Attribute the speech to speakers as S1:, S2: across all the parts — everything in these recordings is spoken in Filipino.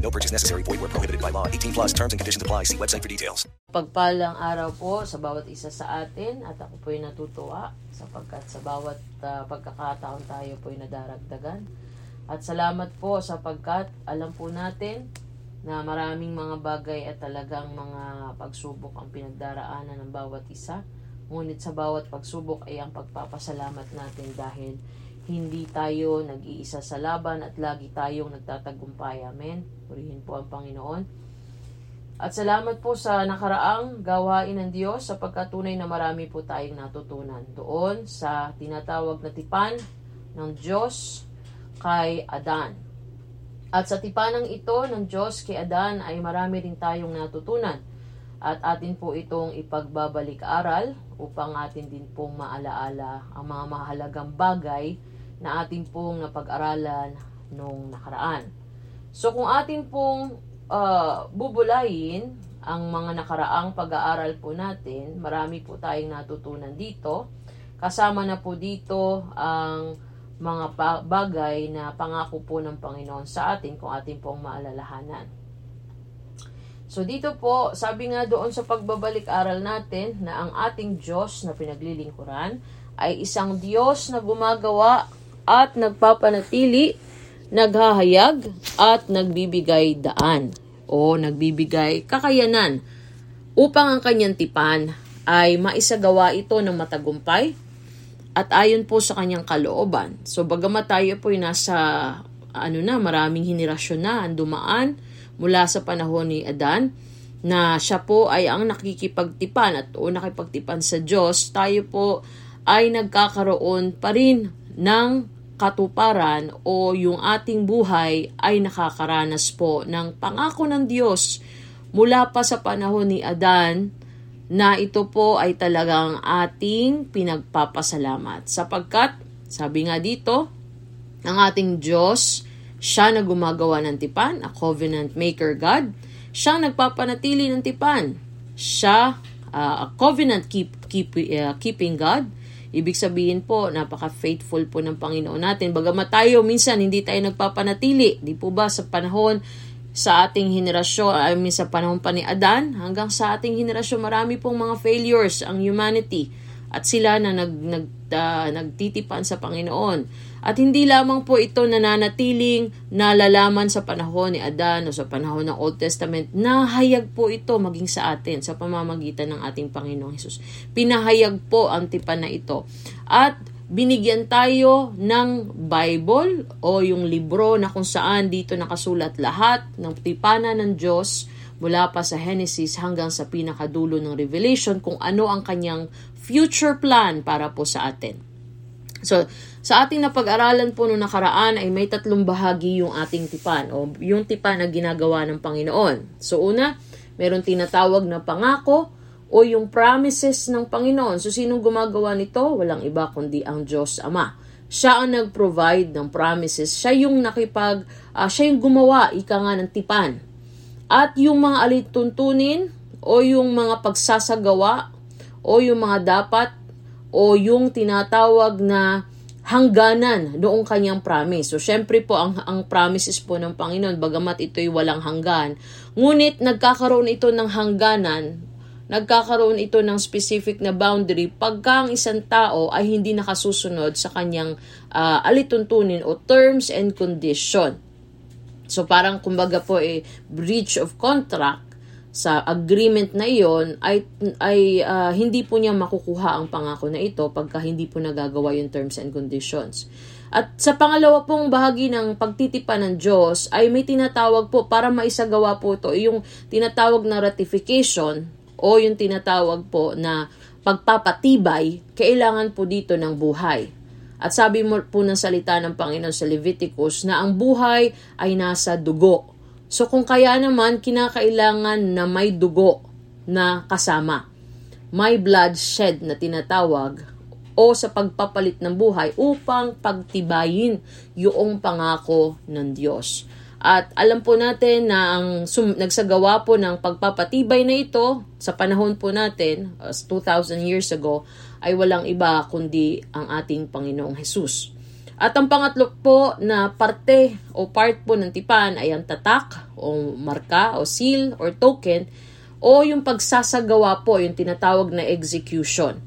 S1: No purchase necessary. Void where prohibited by law. 18 plus terms and conditions apply. See website for details.
S2: Pagpalang araw po sa bawat isa sa atin at ako po ay natutuwa sapagkat sa bawat uh, pagkakataon tayo po ay nadaragdagan. At salamat po sapagkat alam po natin na maraming mga bagay at talagang mga pagsubok ang pinagdaraanan ng bawat isa. Ngunit sa bawat pagsubok ay ang pagpapasalamat natin dahil hindi tayo nag-iisa sa laban at lagi tayong nagtatagumpay. Amen. Purihin po ang Panginoon. At salamat po sa nakaraang gawain ng Diyos sa pagkatunay na marami po tayong natutunan doon sa tinatawag na tipan ng Diyos kay Adan. At sa tipanang ito ng Diyos kay Adan ay marami rin tayong natutunan. At atin po itong ipagbabalik-aral upang atin din pong maalaala ang mga mahalagang bagay na atin pong napag-aralan nung nakaraan. So kung atin pong uh, bubulayin ang mga nakaraang pag-aaral po natin, marami po tayong natutunan dito. Kasama na po dito ang mga bagay na pangako po ng Panginoon sa atin kung atin pong maalalahanan. So dito po, sabi nga doon sa pagbabalik-aral natin na ang ating Diyos na pinaglilingkuran ay isang Diyos na gumagawa at nagpapanatili, naghahayag at nagbibigay daan o nagbibigay kakayanan upang ang kanyang tipan ay maisagawa ito ng matagumpay at ayon po sa kanyang kalooban. So bagamat tayo po ay nasa ano na, maraming henerasyon na ang dumaan mula sa panahon ni Adan na siya po ay ang nakikipagtipan at o nakipagtipan sa Diyos, tayo po ay nagkakaroon pa rin ng katuparan o yung ating buhay ay nakakaranas po ng pangako ng Diyos mula pa sa panahon ni Adan na ito po ay talagang ating pinagpapasalamat. Sapagkat, sabi nga dito, ang ating Diyos, siya na gumagawa ng tipan, a covenant maker God. Siya nagpapanatili ng tipan. Siya, uh, a covenant keep, keep, uh, keeping God. Ibig sabihin po, napaka-faithful po ng Panginoon natin. Bagamat tayo, minsan hindi tayo nagpapanatili. Di po ba sa panahon sa ating henerasyon, I mean sa panahon pa ni Adan, hanggang sa ating henerasyon, marami pong mga failures ang humanity at sila na nag, nag, uh, nagtitipan sa Panginoon. At hindi lamang po ito nananatiling nalalaman sa panahon ni Adan o sa panahon ng Old Testament, nahayag po ito maging sa atin sa pamamagitan ng ating Panginoong Hesus. Pinahayag po ang tipan na ito. At binigyan tayo ng Bible o yung libro na kung saan dito nakasulat lahat ng tipanan ng Diyos mula pa sa Genesis hanggang sa pinakadulo ng Revelation kung ano ang kanyang future plan para po sa atin. So, sa ating napag-aralan po noong nakaraan ay may tatlong bahagi yung ating tipan o yung tipan na ginagawa ng Panginoon. So, una, meron tinatawag na pangako, o yung promises ng Panginoon. So, sinong gumagawa nito? Walang iba kundi ang Diyos Ama. Siya ang nag-provide ng promises. Siya yung nakipag, uh, siya yung gumawa, ika nga ng tipan. At yung mga alituntunin, o yung mga pagsasagawa, o yung mga dapat, o yung tinatawag na hangganan noong kanyang promise. So, syempre po, ang, ang promises po ng Panginoon, bagamat ito'y walang hanggan, ngunit nagkakaroon ito ng hangganan nagkakaroon ito ng specific na boundary pagka ang isang tao ay hindi nakasusunod sa kanyang uh, alituntunin o terms and condition. So parang kumbaga po eh, breach of contract sa agreement na iyon ay ay uh, hindi po niya makukuha ang pangako na ito pagka hindi po nagagawa yung terms and conditions. At sa pangalawa pong bahagi ng pagtitipan ng Diyos ay may tinatawag po para maisagawa po ito yung tinatawag na ratification o yung tinatawag po na pagpapatibay, kailangan po dito ng buhay. At sabi mo po ng salita ng Panginoon sa Leviticus na ang buhay ay nasa dugo. So kung kaya naman kinakailangan na may dugo na kasama. May bloodshed na tinatawag o sa pagpapalit ng buhay upang pagtibayin yung pangako ng Diyos. At alam po natin na ang sum- nagsagawa po ng pagpapatibay na ito sa panahon po natin, as 2,000 years ago, ay walang iba kundi ang ating Panginoong Hesus. At ang pangatlo po na parte o part po ng tipan ay ang tatak o marka o seal or token o yung pagsasagawa po, yung tinatawag na execution.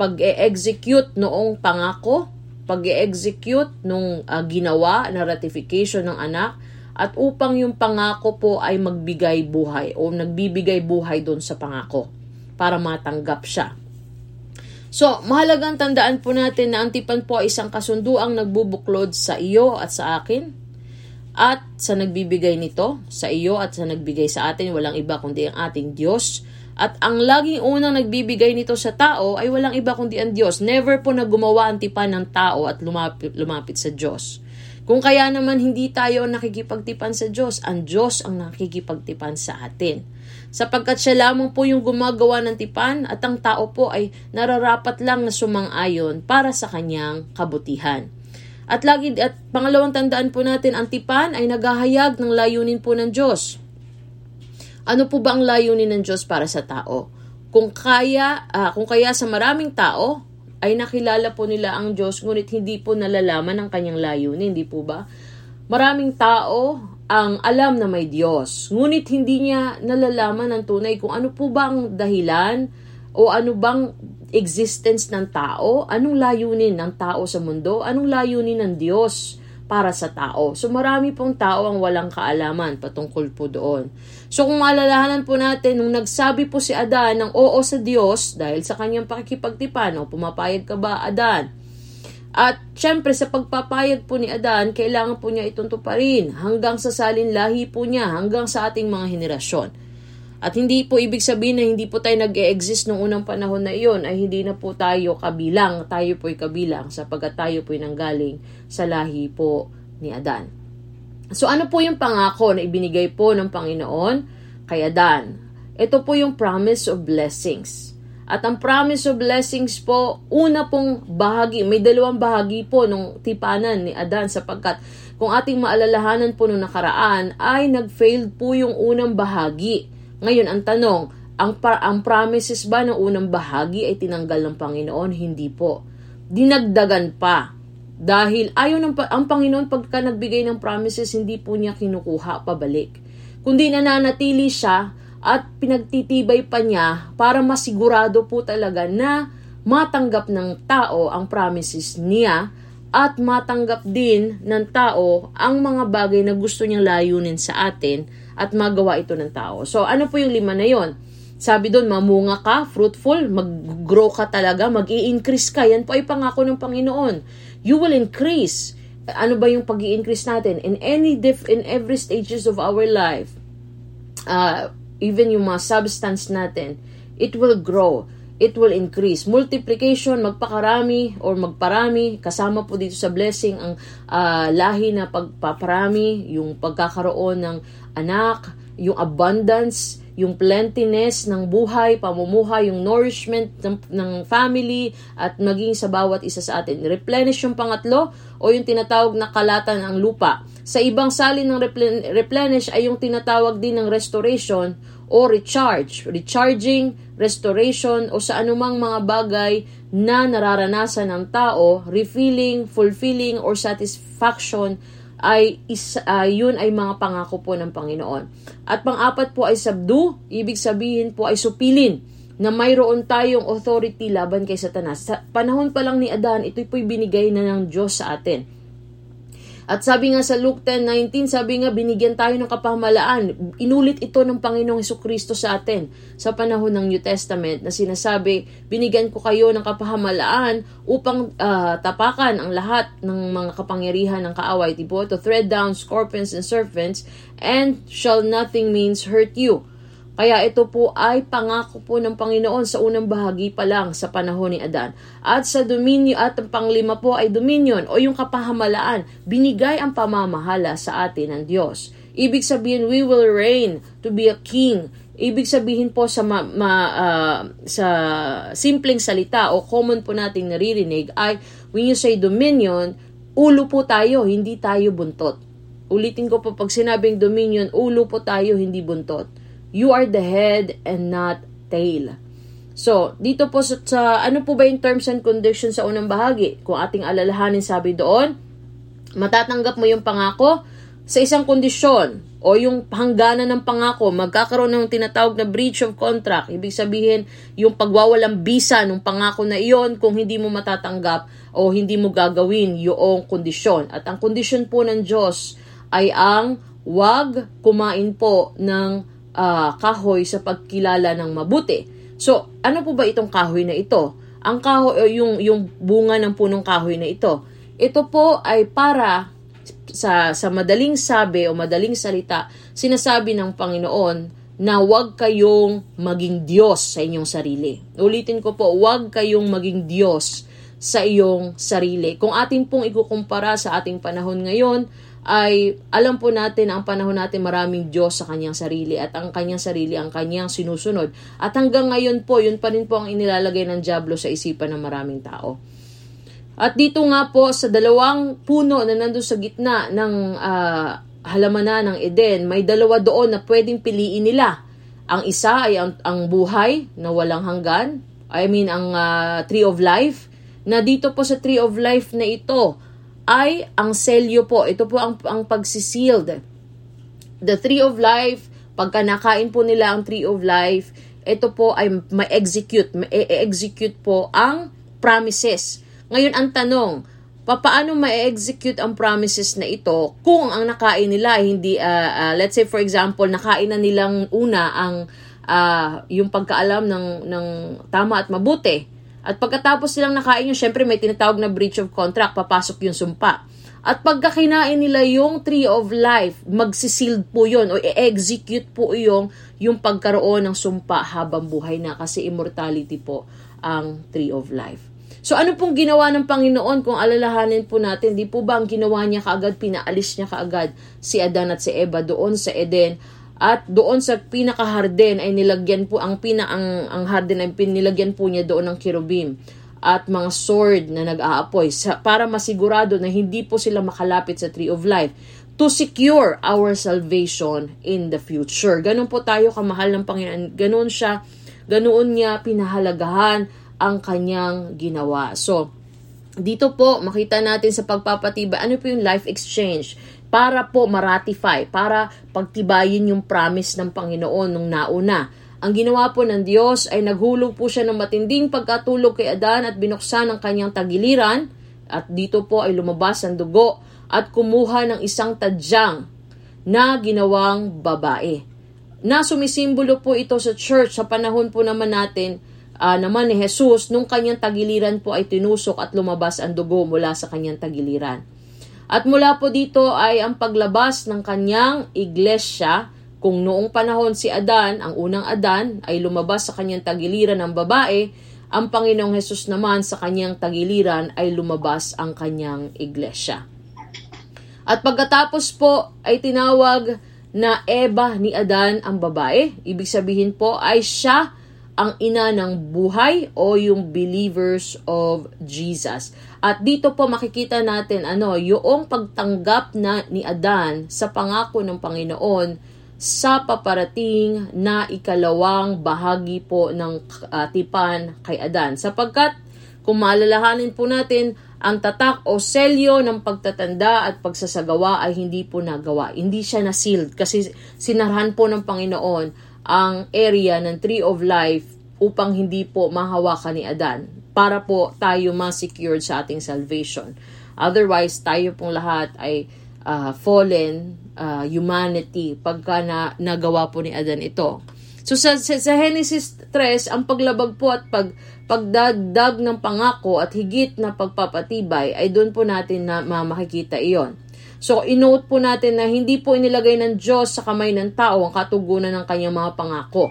S2: Pag-e-execute noong pangako, pag-e-execute nung uh, ginawa na ratification ng anak, at upang yung pangako po ay magbigay buhay o nagbibigay buhay doon sa pangako para matanggap siya. So, mahalagang tandaan po natin na ang tipan po ay isang kasunduang nagbubuklod sa iyo at sa akin at sa nagbibigay nito, sa iyo at sa nagbigay sa atin, walang iba kundi ang ating Diyos. At ang laging unang nagbibigay nito sa tao ay walang iba kundi ang Diyos. Never po na gumawa ang tipan ng tao at lumapit, lumapit sa Diyos. Kung kaya naman hindi tayo nakikipagtipan sa Diyos, ang Diyos ang nakikipagtipan sa atin. Sapagkat siya lamang po yung gumagawa ng tipan at ang tao po ay nararapat lang na sumang-ayon para sa kanyang kabutihan. At lagi at pangalawang tandaan po natin, ang tipan ay naghahayag ng layunin po ng Diyos. Ano po ba ang layunin ng Diyos para sa tao? Kung kaya, uh, kung kaya sa maraming tao, ay nakilala po nila ang Diyos ngunit hindi po nalalaman ang kanyang layunin, hindi po ba? Maraming tao ang alam na may Diyos, ngunit hindi niya nalalaman ang tunay kung ano po ba ang dahilan o ano bang existence ng tao, anong layunin ng tao sa mundo, anong layunin ng Diyos para sa tao. So marami pong tao ang walang kaalaman patungkol po doon. So kung maalalahanan po natin, nung nagsabi po si Adan ng oo sa Diyos dahil sa kanyang pakikipagtipan, o pumapayag ka ba Adan? At syempre sa pagpapayag po ni Adan, kailangan po niya itunto pa rin hanggang sa salin lahi po niya, hanggang sa ating mga henerasyon. At hindi po ibig sabihin na hindi po tayo nag-e-exist noong unang panahon na iyon ay hindi na po tayo kabilang, tayo po'y kabilang sapagkat tayo po'y nanggaling sa lahi po ni Adan. So ano po yung pangako na ibinigay po ng Panginoon kay Adan? Ito po yung promise of blessings. At ang promise of blessings po, una pong bahagi, may dalawang bahagi po nung tipanan ni Adan sapagkat kung ating maalalahanan po nung nakaraan ay nag-failed po yung unang bahagi ngayon, ang tanong, ang, pa, ang promises ba ng unang bahagi ay tinanggal ng Panginoon? Hindi po. Dinagdagan pa. Dahil ayaw ng ang Panginoon pagka nagbigay ng promises, hindi po niya kinukuha pabalik. Kundi nananatili siya at pinagtitibay pa niya para masigurado po talaga na matanggap ng tao ang promises niya at matanggap din ng tao ang mga bagay na gusto niyang layunin sa atin at magawa ito ng tao. So, ano po yung lima na yon? Sabi doon, mamunga ka, fruitful, mag-grow ka talaga, mag increase ka. Yan po ay pangako ng Panginoon. You will increase. Ano ba yung pag increase natin? In any diff, in every stages of our life, uh, even yung mga substance natin, it will grow it will increase. Multiplication, magpakarami or magparami, kasama po dito sa blessing ang uh, lahi na pagpaparami, yung pagkakaroon ng anak, yung abundance, yung plentiness ng buhay, pamumuhay, yung nourishment ng, ng family at maging sa bawat isa sa atin. Replenish yung pangatlo o yung tinatawag na kalatan ng lupa. Sa ibang salin ng replenish ay yung tinatawag din ng restoration o recharge, recharging, restoration o sa anumang mga bagay na nararanasan ng tao, refilling, fulfilling or satisfaction ay is, uh, yun ay mga pangako po ng Panginoon. At pang-apat po ay subdue, ibig sabihin po ay supilin na mayroon tayong authority laban kay Satanas. Sa panahon pa lang ni Adan, ito po'y binigay na ng Diyos sa atin. At sabi nga sa Luke 10:19, sabi nga binigyan tayo ng kapamalaan. Inulit ito ng Panginoong Hesus Kristo sa atin sa panahon ng New Testament na sinasabi, binigyan ko kayo ng kapahamalaan upang uh, tapakan ang lahat ng mga kapangyarihan ng kaaway, tipo to thread down scorpions and serpents and shall nothing means hurt you. Kaya ito po ay pangako po ng Panginoon sa unang bahagi pa lang sa panahon ni Adan. At sa dominyo at ang panglima po ay dominion o yung kapahamalaan. Binigay ang pamamahala sa atin ng Diyos. Ibig sabihin, we will reign to be a king ibig sabihin po sa ma, ma, uh, sa simpleng salita o common po nating naririnig ay when you say dominion, ulo po tayo, hindi tayo buntot. Ulitin ko po pag sinabing dominion, ulo po tayo, hindi buntot. You are the head and not tail. So, dito po sa, sa ano po ba yung terms and conditions sa unang bahagi? Kung ating alalahanin sabi doon, matatanggap mo yung pangako sa isang kondisyon o yung hangganan ng pangako, magkakaroon ng tinatawag na breach of contract. Ibig sabihin, yung pagwawalang bisa ng pangako na iyon kung hindi mo matatanggap o hindi mo gagawin yung kondisyon. At ang kondisyon po ng Diyos ay ang wag kumain po ng uh, kahoy sa pagkilala ng mabuti. So, ano po ba itong kahoy na ito? Ang kahoy, yung, yung bunga ng punong kahoy na ito. Ito po ay para sa, sa madaling sabi o madaling salita, sinasabi ng Panginoon na huwag kayong maging Diyos sa inyong sarili. Ulitin ko po, huwag kayong maging Diyos sa iyong sarili. Kung ating pong ikukumpara sa ating panahon ngayon, ay alam po natin ang panahon natin maraming Diyos sa kanyang sarili at ang kanyang sarili ang kanyang sinusunod. At hanggang ngayon po, yun pa rin po ang inilalagay ng Diablo sa isipan ng maraming tao. At dito nga po sa dalawang puno na nandun sa gitna ng uh, halamanan ng Eden, may dalawa doon na pwedeng piliin nila. Ang isa ay ang, ang buhay na walang hanggan, I mean ang uh, Tree of Life, na dito po sa Tree of Life na ito, ay ang selyo po. Ito po ang, ang pagsisealed. The tree of life, pagka nakain po nila ang tree of life, ito po ay ma-execute, ma-execute po ang promises. Ngayon, ang tanong, paano ma-execute ang promises na ito kung ang nakain nila hindi, uh, uh, let's say for example, nakain na nilang una ang uh, yung pagkaalam ng, ng tama at mabuti at pagkatapos silang nakain yung, syempre may tinatawag na breach of contract, papasok yung sumpa. At pagka kinain nila yung tree of life, magsisild po yun o i-execute po yung, yung pagkaroon ng sumpa habang buhay na kasi immortality po ang tree of life. So ano pong ginawa ng Panginoon kung alalahanin po natin, di po ba ang ginawa niya kaagad, pinaalis niya kaagad si Adan at si Eva doon sa Eden at doon sa pinaka-harden ay nilagyan po ang pina ang, ang harden ay pinilagyan po niya doon ng kirubim at mga sword na nag-aapoy sa, para masigurado na hindi po sila makalapit sa tree of life to secure our salvation in the future. Ganun po tayo kamahal ng Panginoon. Ganun siya, ganoon niya pinahalagahan ang kanyang ginawa. So, dito po makita natin sa pagpapatibay, ano po yung life exchange? Para po maratify, para pagtibayin yung promise ng Panginoon nung nauna. Ang ginawa po ng Diyos ay naghulog po siya ng matinding pagkatulog kay Adan at binuksan ang kanyang tagiliran at dito po ay lumabas ang dugo at kumuha ng isang tadyang na ginawang babae. Na sumisimbolo po ito sa church sa panahon po naman natin uh, naman ni Jesus nung kanyang tagiliran po ay tinusok at lumabas ang dugo mula sa kanyang tagiliran. At mula po dito ay ang paglabas ng kanyang iglesia kung noong panahon si Adan, ang unang Adan, ay lumabas sa kanyang tagiliran ng babae, ang Panginoong Hesus naman sa kanyang tagiliran ay lumabas ang kanyang iglesia. At pagkatapos po ay tinawag na Eva ni Adan ang babae. Ibig sabihin po ay siya ang ina ng buhay o yung believers of Jesus. At dito po makikita natin ano, yung pagtanggap na ni Adan sa pangako ng Panginoon sa paparating na ikalawang bahagi po ng uh, tipan kay Adan. Sapagkat kung maalalahanin po natin, ang tatak o selyo ng pagtatanda at pagsasagawa ay hindi po nagawa. Hindi siya na-sealed kasi sinarhan po ng Panginoon ang area ng Tree of Life upang hindi po mahawakan ni Adan para po tayo ma-secured sa ating salvation. Otherwise, tayo pong lahat ay uh, fallen uh, humanity pagka na, nagawa po ni Adan ito. So sa, sa, Genesis 3, ang paglabag po at pag, pagdagdag ng pangako at higit na pagpapatibay ay doon po natin na makikita iyon. So, inote po natin na hindi po inilagay ng Diyos sa kamay ng tao ang katugunan ng kanyang mga pangako.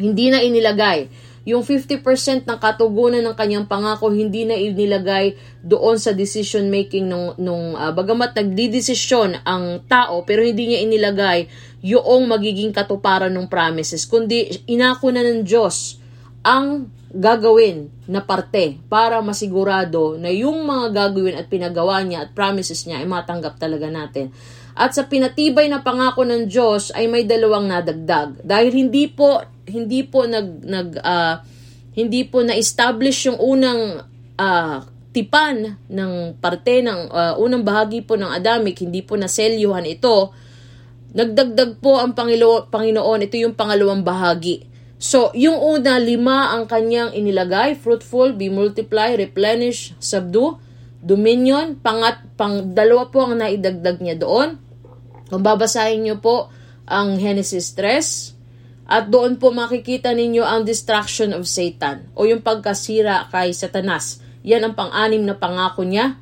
S2: Hindi na inilagay. yung 50% ng katugunan ng kanyang pangako hindi na inilagay doon sa decision making nung, nung uh, bagamat nagdidesisyon ang tao pero hindi niya inilagay yung magiging katuparan ng promises kundi inako na ng Diyos ang gagawin na parte para masigurado na yung mga gagawin at pinagawa niya at promises niya ay matanggap talaga natin. At sa pinatibay na pangako ng Diyos ay may dalawang nadagdag. Dahil hindi po hindi po nag nag uh, hindi po na-establish yung unang uh, tipan ng parte ng uh, unang bahagi po ng Adamic, hindi po naselyuhan ito. Nagdagdag po ang Pangilo- Panginoon, ito yung pangalawang bahagi. So, yung una, lima ang kanyang inilagay, fruitful, be multiply, replenish, subdue, dominion, pangat, pang dalawa po ang naidagdag niya doon. Kung babasahin niyo po ang Genesis 3, at doon po makikita ninyo ang destruction of Satan o yung pagkasira kay Satanas. Yan ang pang-anim na pangako niya.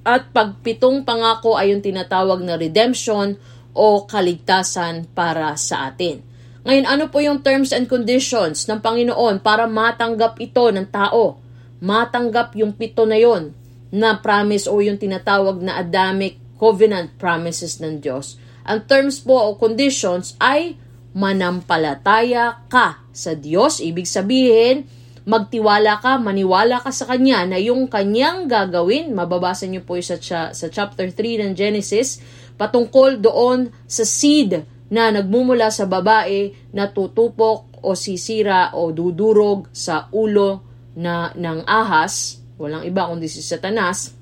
S2: At pagpitong pangako ay yung tinatawag na redemption o kaligtasan para sa atin. Ngayon, ano po yung terms and conditions ng Panginoon para matanggap ito ng tao? Matanggap yung pito na yon na promise o yung tinatawag na Adamic covenant promises ng Diyos. Ang terms po o conditions ay manampalataya ka sa Diyos. Ibig sabihin, magtiwala ka, maniwala ka sa Kanya na yung Kanyang gagawin, mababasa niyo po sa, sa chapter 3 ng Genesis, patungkol doon sa seed na nagmumula sa babae na tutupok o sisira o dudurog sa ulo na ng ahas, walang iba kundi si Satanas,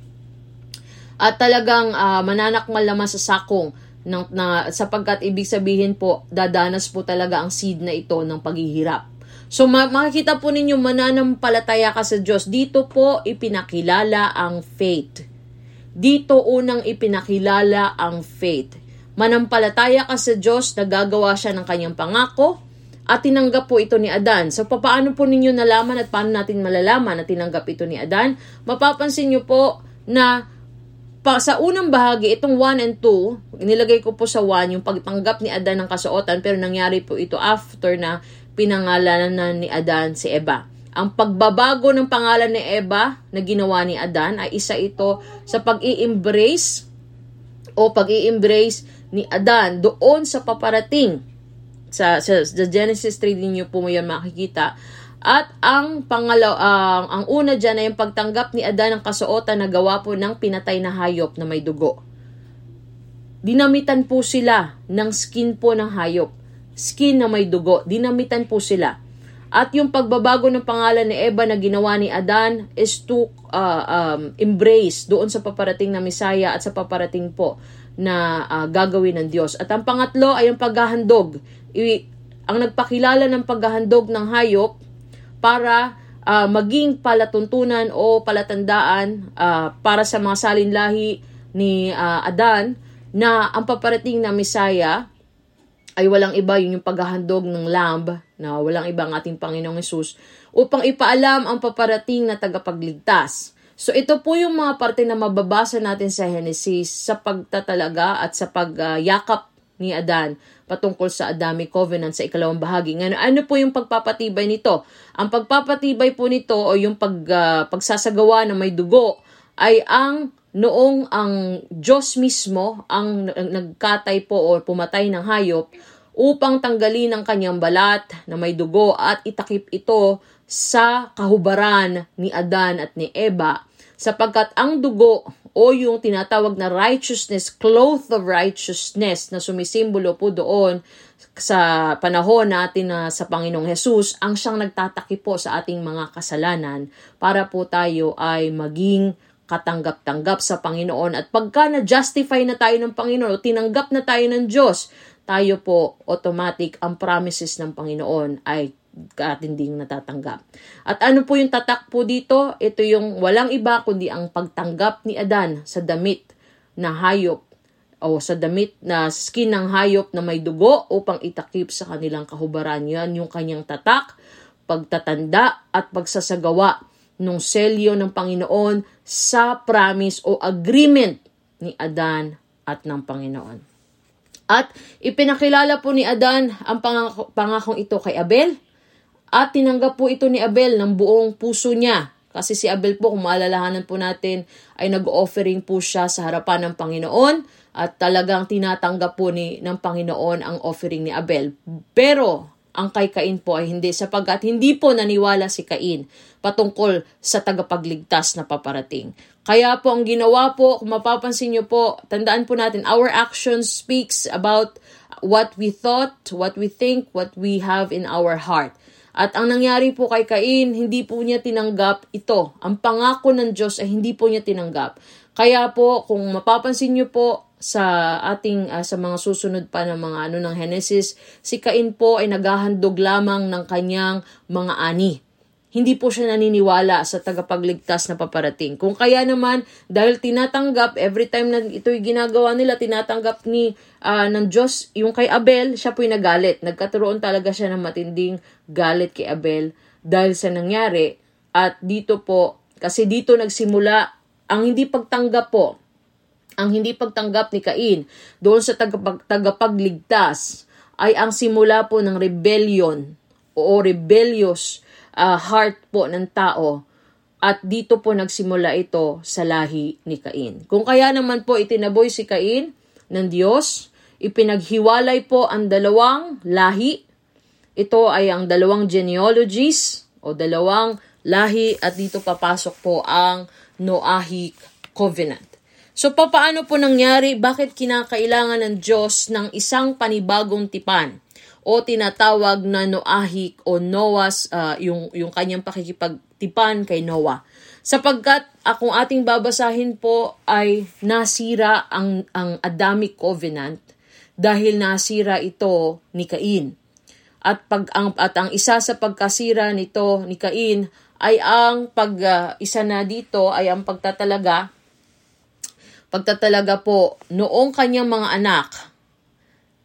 S2: at talagang uh, mananakmal naman sa sakong ng, na, sapagkat ibig sabihin po, dadanas po talaga ang seed na ito ng paghihirap. So ma- makikita po ninyo mananampalataya ka sa Diyos. Dito po ipinakilala ang faith. Dito unang ipinakilala ang faith. Manampalataya ka sa Diyos na gagawa siya ng kanyang pangako at tinanggap po ito ni Adan. So paano po ninyo nalaman at paano natin malalaman na tinanggap ito ni Adan? Mapapansin niyo po na pa, sa unang bahagi, itong 1 and 2, nilagay ko po sa 1 yung pagtanggap ni Adan ng kasuotan pero nangyari po ito after na pinangalanan na ni Adan si Eva. Ang pagbabago ng pangalan ni Eva na ginawa ni Adan ay isa ito sa pag-i-embrace o pag-i-embrace ni Adan doon sa paparating sa, sa, sa Genesis 3 din niyo po yan makikita at ang pangalaw, uh, ang una dyan ay ang pagtanggap ni Adan ng kasuotan na gawa po ng pinatay na hayop na may dugo. Dinamitan po sila ng skin po ng hayop. Skin na may dugo. Dinamitan po sila. At yung pagbabago ng pangalan ni Eva na ginawa ni Adan is to uh, um, embrace doon sa paparating na Misaya at sa paparating po na uh, gagawin ng Diyos. At ang pangatlo ay ang paghahandog. I- ang nagpakilala ng paghahandog ng hayop para uh, maging palatuntunan o palatandaan uh, para sa mga salinlahi ni uh, Adan na ang paparating na Misaya ay walang iba yun yung paghahandog ng lamb na walang iba ang ating Panginoong Yesus upang ipaalam ang paparating na tagapagligtas. So ito po yung mga parte na mababasa natin sa Genesis sa pagtatalaga at sa pagyakap uh, ni Adan patungkol sa Adamic Covenant sa ikalawang bahagi. Ano, ano po yung pagpapatibay nito? Ang pagpapatibay po nito o yung pag, uh, pagsasagawa na may dugo ay ang noong ang Diyos mismo ang nagkatay po o pumatay ng hayop upang tanggalin ang kanyang balat na may dugo at itakip ito sa kahubaran ni Adan at ni Eva sapagkat ang dugo o yung tinatawag na righteousness, cloth of righteousness na sumisimbolo po doon sa panahon natin na sa Panginoong Hesus ang siyang nagtatakip po sa ating mga kasalanan para po tayo ay maging katanggap-tanggap sa Panginoon. At pagka na-justify na tayo ng Panginoon o tinanggap na tayo ng Diyos, tayo po automatic ang promises ng Panginoon ay katinding natatanggap. At ano po yung tatak po dito? Ito yung walang iba kundi ang pagtanggap ni Adan sa damit na hayop o sa damit na skin ng hayop na may dugo upang itakip sa kanilang kahubaran. Yan yung kanyang tatak, pagtatanda at pagsasagawa ng selyo ng Panginoon sa promise o agreement ni Adan at ng Panginoon. At ipinakilala po ni Adan ang pangako, pangakong ito kay Abel At tinanggap po ito ni Abel ng buong puso niya. Kasi si Abel po, kung maalalahanan po natin, ay nag-offering po siya sa harapan ng Panginoon at talagang tinatanggap po ni, ng Panginoon ang offering ni Abel. Pero ang kay Cain po ay hindi sapagkat hindi po naniwala si Cain patungkol sa tagapagligtas na paparating. Kaya po ang ginawa po, kung mapapansin niyo po, tandaan po natin, our action speaks about what we thought, what we think, what we have in our heart. At ang nangyari po kay Cain, hindi po niya tinanggap ito. Ang pangako ng Diyos ay hindi po niya tinanggap. Kaya po, kung mapapansin niyo po sa ating uh, sa mga susunod pa ng mga ano ng Genesis, si Cain po ay naghahandog lamang ng kanyang mga ani hindi po siya naniniwala sa tagapagligtas na paparating. Kung kaya naman, dahil tinatanggap, every time na ito'y ginagawa nila, tinatanggap ni uh, ng Diyos, yung kay Abel, siya po'y nagalit. Nagkaturoon talaga siya ng matinding galit kay Abel dahil sa nangyari. At dito po, kasi dito nagsimula ang hindi pagtanggap po, ang hindi pagtanggap ni Cain doon sa tagapag, tagapagligtas ay ang simula po ng rebellion o rebellious uh, heart po ng tao at dito po nagsimula ito sa lahi ni Cain. Kung kaya naman po itinaboy si Cain ng Diyos, ipinaghiwalay po ang dalawang lahi. Ito ay ang dalawang genealogies o dalawang lahi at dito papasok po ang Noahic Covenant. So, papaano po nangyari? Bakit kinakailangan ng Diyos ng isang panibagong tipan? O tinatawag na Noahik o Noah's uh, yung yung kanyang pakikipagtipan kay Noah. Sapagkat akong ating babasahin po ay nasira ang ang Adamic covenant dahil nasira ito ni Cain. At pag ang at ang isa sa pagkasira nito ni Cain ay ang pag uh, isa na dito ay ang pagtatalaga pagtatalaga po noong kanyang mga anak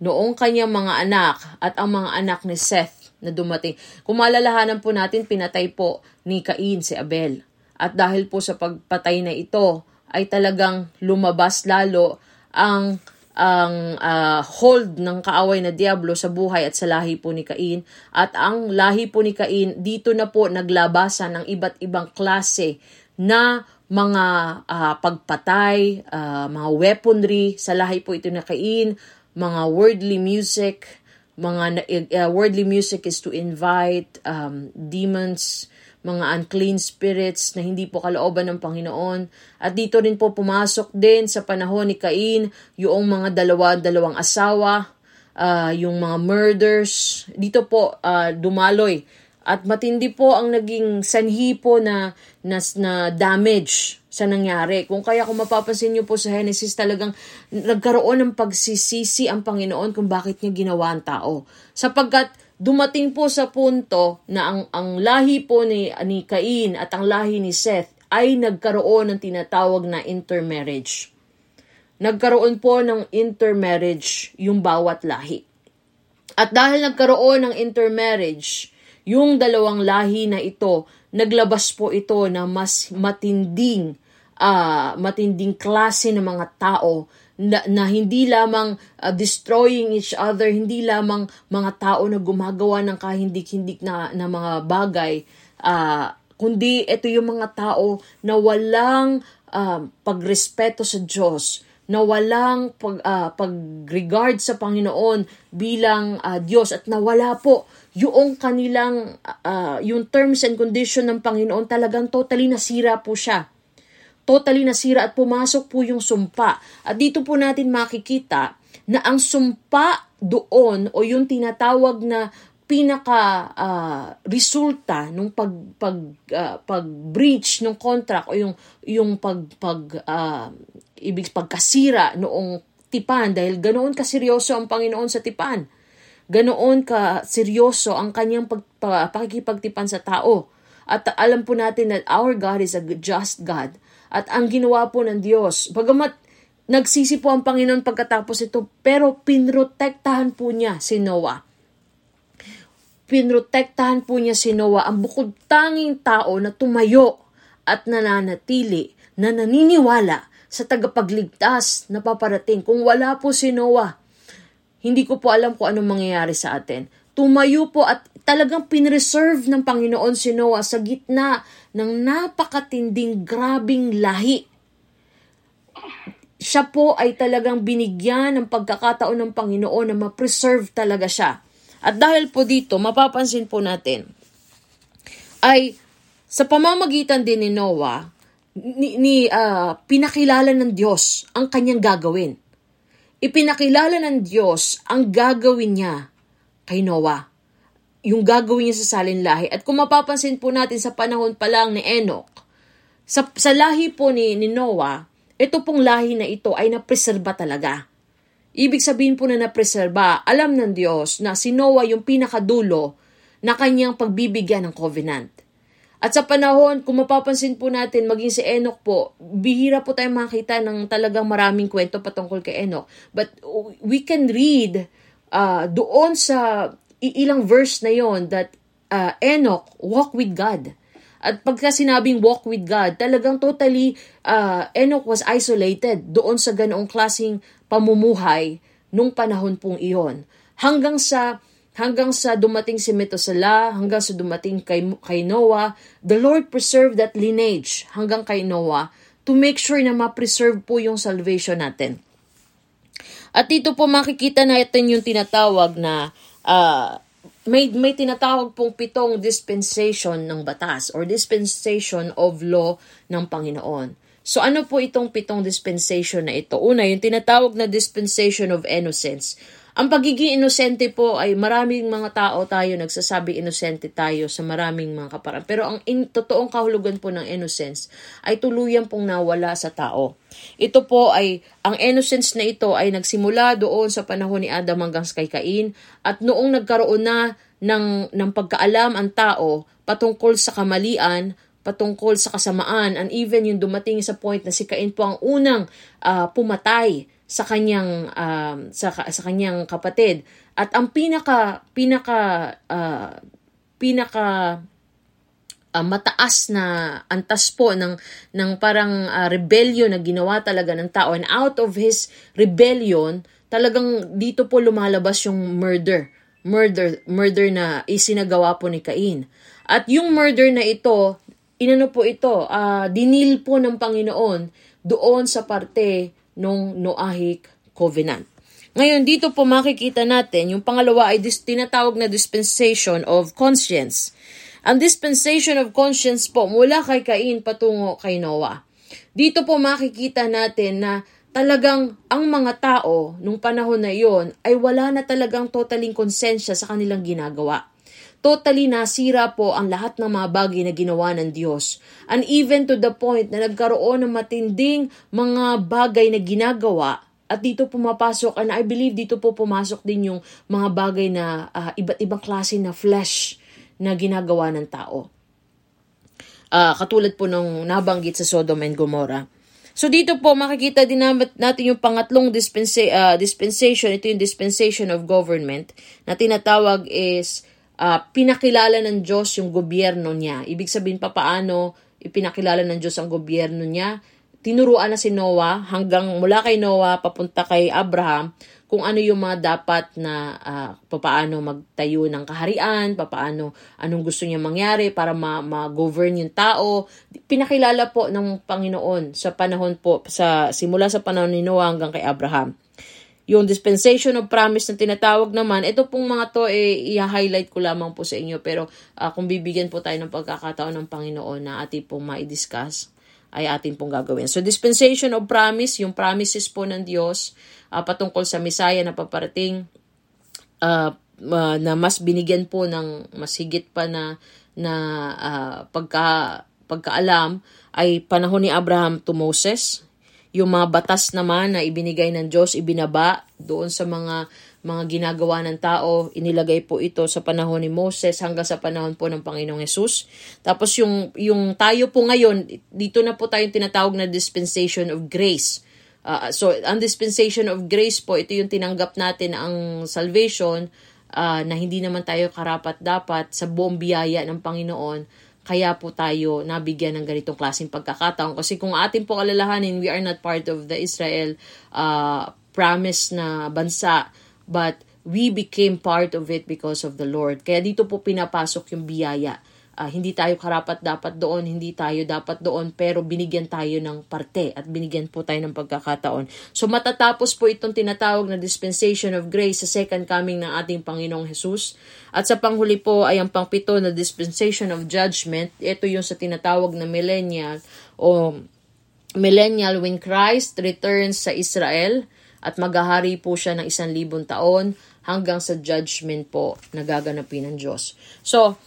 S2: noong kanyang mga anak at ang mga anak ni Seth na dumating. Kung malalahanan po natin, pinatay po ni Cain si Abel. At dahil po sa pagpatay na ito, ay talagang lumabas lalo ang ang uh, hold ng kaaway na Diablo sa buhay at sa lahi po ni Cain. At ang lahi po ni Cain, dito na po naglabasan ng iba't ibang klase na mga uh, pagpatay, uh, mga weaponry sa lahi po ito na Cain, mga worldly music, mga uh, worldly music is to invite um, demons, mga unclean spirits na hindi po kalooban ng Panginoon. At dito rin po pumasok din sa panahon ni Cain yung mga dalawa-dalawang asawa, uh, yung mga murders. Dito po uh, dumaloy. At matindi po ang naging sanhi po na, na, na damage sa nangyari. Kung kaya kung mapapansin niyo po sa Genesis talagang nagkaroon ng pagsisisi ang Panginoon kung bakit niya ginawa ang tao. Sapagkat dumating po sa punto na ang, ang lahi po ni, ni Cain at ang lahi ni Seth ay nagkaroon ng tinatawag na intermarriage. Nagkaroon po ng intermarriage yung bawat lahi. At dahil nagkaroon ng intermarriage, yung dalawang lahi na ito, naglabas po ito na mas matinding uh, matinding klase ng mga tao na, na hindi lamang uh, destroying each other, hindi lamang mga tao na gumagawa ng kahindik-hindik na, na mga bagay, uh, kundi ito yung mga tao na walang uh, pagrespeto sa Diyos, na walang pag, uh, pag-regard sa Panginoon bilang uh, Diyos at nawala po yung kanilang uh, yung terms and condition ng Panginoon talagang totally nasira po siya totally nasira at pumasok po yung sumpa. At dito po natin makikita na ang sumpa doon o yung tinatawag na pinaka uh, resulta nung pag pag uh, pag breach ng contract o yung yung pag pag uh, ibig pagkasira noong tipan dahil ganoon ka seryoso ang Panginoon sa tipan. Ganoon ka seryoso ang kanyang pag, pa, pakikipagtipan sa tao. At alam po natin that our God is a just God at ang ginawa po ng Diyos. Bagamat nagsisi po ang Panginoon pagkatapos ito, pero pinrotektahan po niya si Noah. Pinrotektahan po niya si Noah, ang bukod tanging tao na tumayo at nananatili, na naniniwala sa tagapagligtas na paparating. Kung wala po si Noah, hindi ko po alam kung anong mangyayari sa atin. tumayo po at talagang pinreserve ng Panginoon si Noah sa gitna ng napakatinding grabing lahi. Siya po ay talagang binigyan ng pagkakataon ng Panginoon na ma-preserve talaga siya. At dahil po dito, mapapansin po natin, ay sa pamamagitan din ni Noah, ni, ni uh, pinakilala ng Diyos ang kanyang gagawin. Ipinakilala ng Diyos ang gagawin niya kay Noah. Yung gagawin niya sa salinlahi. At kung mapapansin po natin sa panahon pa lang ni Enoch, sa, sa lahi po ni, ni Noah, ito pong lahi na ito ay napreserba talaga. Ibig sabihin po na napreserba, alam ng Diyos na si Noah yung pinakadulo na kanyang pagbibigyan ng covenant. At sa panahon, kung mapapansin po natin, maging si Enoch po, bihira po tayong makita ng talagang maraming kwento patungkol kay Enoch. But we can read uh, doon sa ilang verse na yon that uh, Enoch walk with God. At pagka sinabing walk with God, talagang totally uh, Enoch was isolated doon sa ganoong klasing pamumuhay nung panahon pong iyon. Hanggang sa hanggang sa dumating si Methuselah, hanggang sa dumating kay, kay Noah, the Lord preserved that lineage hanggang kay Noah to make sure na ma-preserve po yung salvation natin. At dito po makikita natin yung tinatawag na uh, may, may tinatawag pong pitong dispensation ng batas or dispensation of law ng Panginoon. So ano po itong pitong dispensation na ito? Una, yung tinatawag na dispensation of innocence ang pagiging inosente po ay maraming mga tao tayo nagsasabi inosente tayo sa maraming mga kaparaan. Pero ang in, totoong kahulugan po ng innocence ay tuluyan pong nawala sa tao. Ito po ay, ang innocence na ito ay nagsimula doon sa panahon ni Adam hanggang kay Cain at noong nagkaroon na ng, ng pagkaalam ang tao patungkol sa kamalian, patungkol sa kasamaan, and even yung dumating sa point na si Cain po ang unang uh, pumatay sa kanyang um, sa sa kanyang kapatid. At ang pinaka pinaka uh, pinaka uh, mataas na antas po ng ng parang uh, rebellion na ginawa talaga ng tao. And out of his rebellion talagang dito po lumalabas yung murder. Murder murder na isinagawa po ni Cain. At yung murder na ito inano po ito uh, dinil po ng Panginoon doon sa parte nung Noahic Covenant. Ngayon, dito po makikita natin, yung pangalawa ay dis- tinatawag na dispensation of conscience. Ang dispensation of conscience po mula kay Cain patungo kay Noah. Dito po makikita natin na talagang ang mga tao nung panahon na iyon ay wala na talagang totaling konsensya sa kanilang ginagawa. Totally nasira po ang lahat ng mga bagay na ginawa ng Diyos. And even to the point na nagkaroon ng matinding mga bagay na ginagawa at dito pumapasok, and I believe dito po pumasok din yung mga bagay na uh, iba't ibang klase na flesh na ginagawa ng tao. Uh, katulad po nung nabanggit sa Sodom and Gomorrah. So dito po makikita din natin yung pangatlong dispensa- uh, dispensation, ito yung dispensation of government na tinatawag is uh, pinakilala ng Diyos yung gobyerno niya. Ibig sabihin pa paano ipinakilala ng Diyos ang gobyerno niya. Tinuruan na si Noah hanggang mula kay Noah papunta kay Abraham kung ano yung mga dapat na uh, papaano magtayo ng kaharian, papaano anong gusto niya mangyari para ma-govern yung tao. Pinakilala po ng Panginoon sa panahon po sa simula sa panahon ni Noah hanggang kay Abraham. Yung dispensation of promise na tinatawag naman, ito pong mga to, eh, i-highlight ko lamang po sa inyo. Pero uh, kung bibigyan po tayo ng pagkakataon ng Panginoon na ating pong ma-discuss, ay atin pong gagawin. So, dispensation of promise, yung promises po ng Diyos uh, patungkol sa Messiah na paparating, uh, uh, na mas binigyan po ng mas higit pa na, na uh, pagka, pagkaalam, ay panahon ni Abraham to Moses, yung mga batas naman na ibinigay ng Diyos, ibinaba doon sa mga mga ginagawa ng tao, inilagay po ito sa panahon ni Moses hanggang sa panahon po ng Panginoong Yesus. Tapos yung, yung tayo po ngayon, dito na po tayong tinatawag na dispensation of grace. Uh, so, ang dispensation of grace po, ito yung tinanggap natin ang salvation uh, na hindi naman tayo karapat dapat sa buong biyaya ng Panginoon kaya po tayo nabigyan ng ganitong klaseng pagkakataon. Kasi kung atin po alalahanin, we are not part of the Israel uh, promise na bansa, but we became part of it because of the Lord. Kaya dito po pinapasok yung biyaya. Uh, hindi tayo karapat dapat doon, hindi tayo dapat doon, pero binigyan tayo ng parte at binigyan po tayo ng pagkakataon. So matatapos po itong tinatawag na dispensation of grace sa second coming ng ating Panginoong Jesus. At sa panghuli po ay ang pangpito na dispensation of judgment. Ito yung sa tinatawag na millennial o millennial when Christ returns sa Israel at maghahari po siya ng isang libong taon hanggang sa judgment po na gaganapin ng Diyos. So,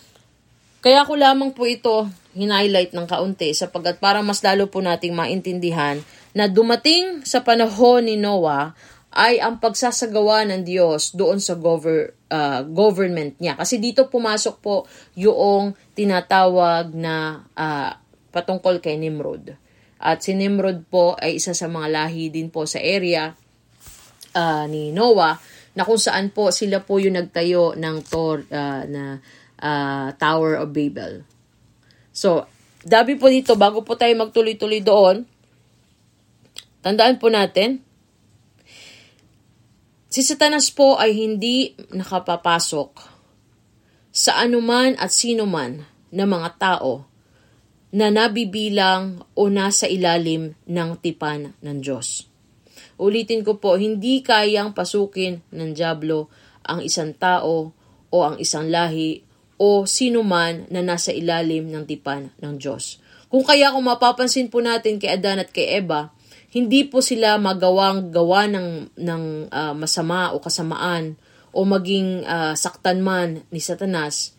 S2: kaya ko lamang po ito hinighlight ng kaunti sapagkat para mas lalo po nating maintindihan na dumating sa panahon ni Noah ay ang pagsasagawa ng Diyos doon sa gover, uh, government niya. Kasi dito pumasok po yung tinatawag na uh, patungkol kay Nimrod. At si Nimrod po ay isa sa mga lahi din po sa area uh, ni Noah na kung saan po sila po yung nagtayo ng tor uh, na uh, Tower of Babel. So, dabi po dito, bago po tayo magtuloy-tuloy doon, tandaan po natin, si Satanas po ay hindi nakapapasok sa anuman at sino man na mga tao na nabibilang o nasa ilalim ng tipan ng Diyos. Ulitin ko po, hindi kayang pasukin ng Diablo ang isang tao o ang isang lahi o sino man na nasa ilalim ng tipan ng Diyos. Kung kaya kung mapapansin po natin kay Adan at kay Eva, hindi po sila magawang gawa ng, ng uh, masama o kasamaan o maging uh, saktan man ni Satanas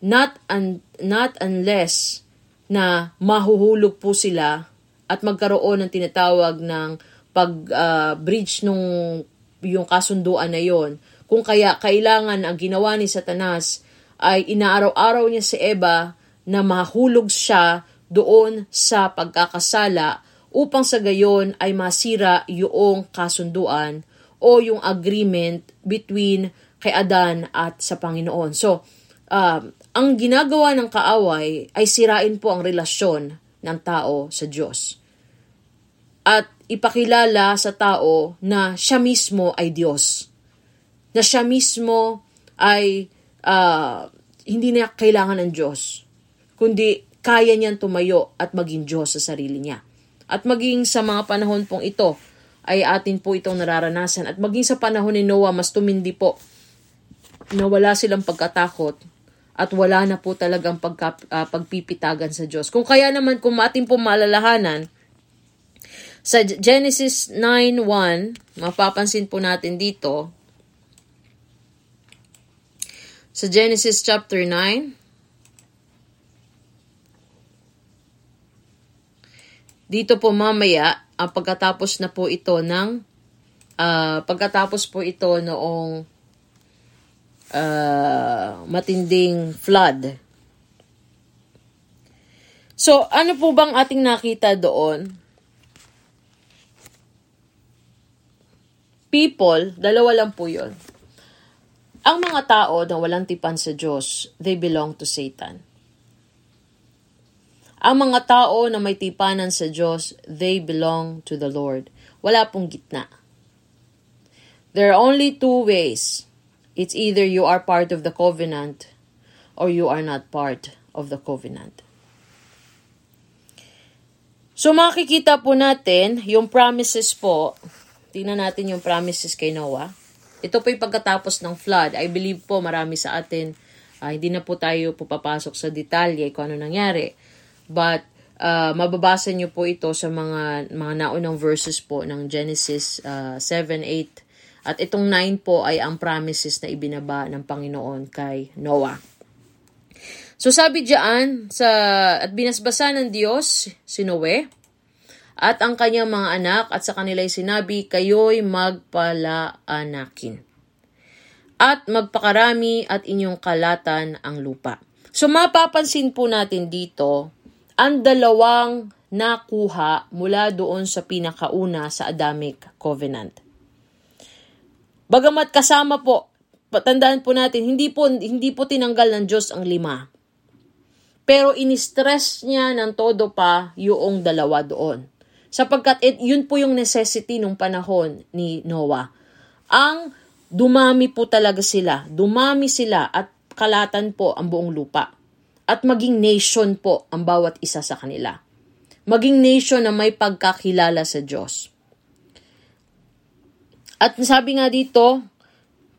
S2: not un, not unless na mahuhulog po sila at magkaroon ng tinatawag ng pag uh, bridge nung yung kasunduan na yon kung kaya kailangan ang ginawa ni Satanas ay inaaraw-araw niya si Eva na mahulog siya doon sa pagkakasala upang sa gayon ay masira yung kasunduan o yung agreement between kay Adan at sa Panginoon. So, uh, ang ginagawa ng kaaway ay sirain po ang relasyon ng tao sa Diyos. At ipakilala sa tao na siya mismo ay Diyos. Na siya mismo ay uh, hindi na kailangan ng Diyos, kundi kaya niyang tumayo at maging Diyos sa sarili niya. At maging sa mga panahon pong ito, ay atin po itong nararanasan. At maging sa panahon ni Noah, mas tumindi po na wala silang pagkatakot at wala na po talagang pagka, uh, pagpipitagan sa Diyos. Kung kaya naman, kung ating po malalahanan, sa Genesis 9.1, mapapansin po natin dito, sa Genesis chapter 9. Dito po mamaya, ang pagkatapos na po ito ng uh, pagkatapos po ito noong uh, matinding flood. So, ano po bang ating nakita doon? People, dalawa lang po yon ang mga tao na walang tipan sa Diyos, they belong to Satan. Ang mga tao na may tipanan sa Diyos, they belong to the Lord. Wala pong gitna. There are only two ways. It's either you are part of the covenant or you are not part of the covenant. So makikita po natin yung promises po. Tingnan natin yung promises kay Noah ito po yung pagkatapos ng flood. I believe po marami sa atin, uh, hindi na po tayo pupapasok sa detalye kung ano nangyari. But, uh, mababasa niyo po ito sa mga, mga naunang verses po ng Genesis uh, 7, 8. At itong 9 po ay ang promises na ibinaba ng Panginoon kay Noah. So sabi diyan sa at binasbasa ng Diyos si Noe at ang kanyang mga anak at sa kanila'y sinabi, kayo'y magpalaanakin. At magpakarami at inyong kalatan ang lupa. So mapapansin po natin dito, ang dalawang nakuha mula doon sa pinakauna sa Adamic Covenant. Bagamat kasama po, patandaan po natin, hindi po, hindi po tinanggal ng Diyos ang lima. Pero in-stress niya ng todo pa yung dalawa doon. Sapagkat it, yun po yung necessity nung panahon ni Noah. Ang dumami po talaga sila. Dumami sila at kalatan po ang buong lupa. At maging nation po ang bawat isa sa kanila. Maging nation na may pagkakilala sa Diyos. At sabi nga dito,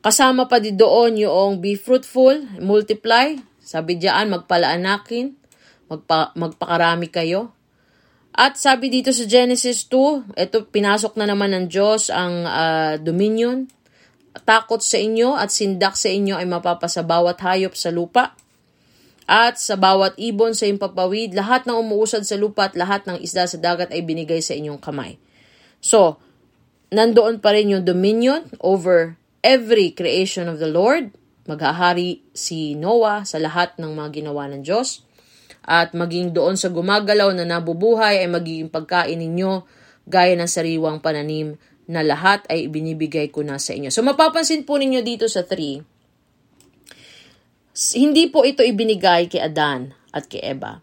S2: kasama pa din doon yung be fruitful, multiply. Sabi diyan, magpalaanakin, magpa, magpakarami kayo. At sabi dito sa Genesis 2, ito pinasok na naman ng Diyos ang uh, dominion. Takot sa inyo at sindak sa inyo ay mapapasa bawat hayop sa lupa at sa bawat ibon sa iyong papawid, lahat ng umuusad sa lupa at lahat ng isda sa dagat ay binigay sa inyong kamay. So, nandoon pa rin yung dominion over every creation of the Lord. Maghahari si Noah sa lahat ng mga ginawa ng Diyos at maging doon sa gumagalaw na nabubuhay ay magiging pagkain ninyo gaya ng sariwang pananim na lahat ay ibinibigay ko na sa inyo. So mapapansin po ninyo dito sa 3, hindi po ito ibinigay kay Adan at kay Eva.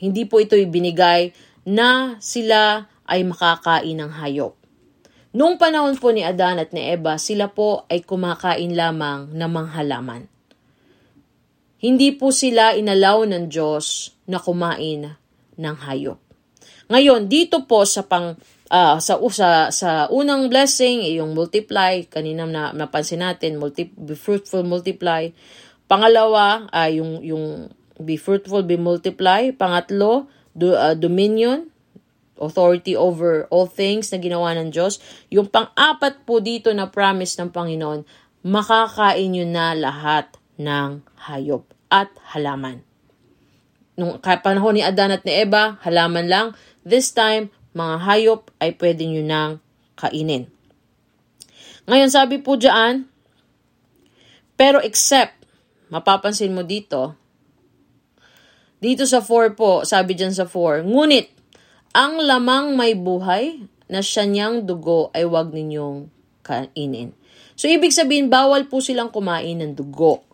S2: Hindi po ito ibinigay na sila ay makakain ng hayop. Noong panahon po ni Adan at ni Eva, sila po ay kumakain lamang ng manghalaman. Hindi po sila inalaw ng Diyos na kumain ng hayop. Ngayon, dito po sa pang uh, sa usa sa unang blessing, yung multiply, kanina na napansin natin, multi, be fruitful, multiply. Pangalawa, uh, yung yung be fruitful, be multiply. Pangatlo, do, uh, dominion, authority over all things na ginawa ng Diyos. Yung pang-apat po dito na promise ng Panginoon, makakain nyo na lahat ng hayop at halaman. Nung panahon ni Adan at ni Eva, halaman lang. This time, mga hayop ay pwede nyo nang kainin. Ngayon, sabi po dyan, pero except, mapapansin mo dito, dito sa 4 po, sabi dyan sa 4, ngunit, ang lamang may buhay na siya niyang dugo ay wag ninyong kainin. So, ibig sabihin, bawal po silang kumain ng dugo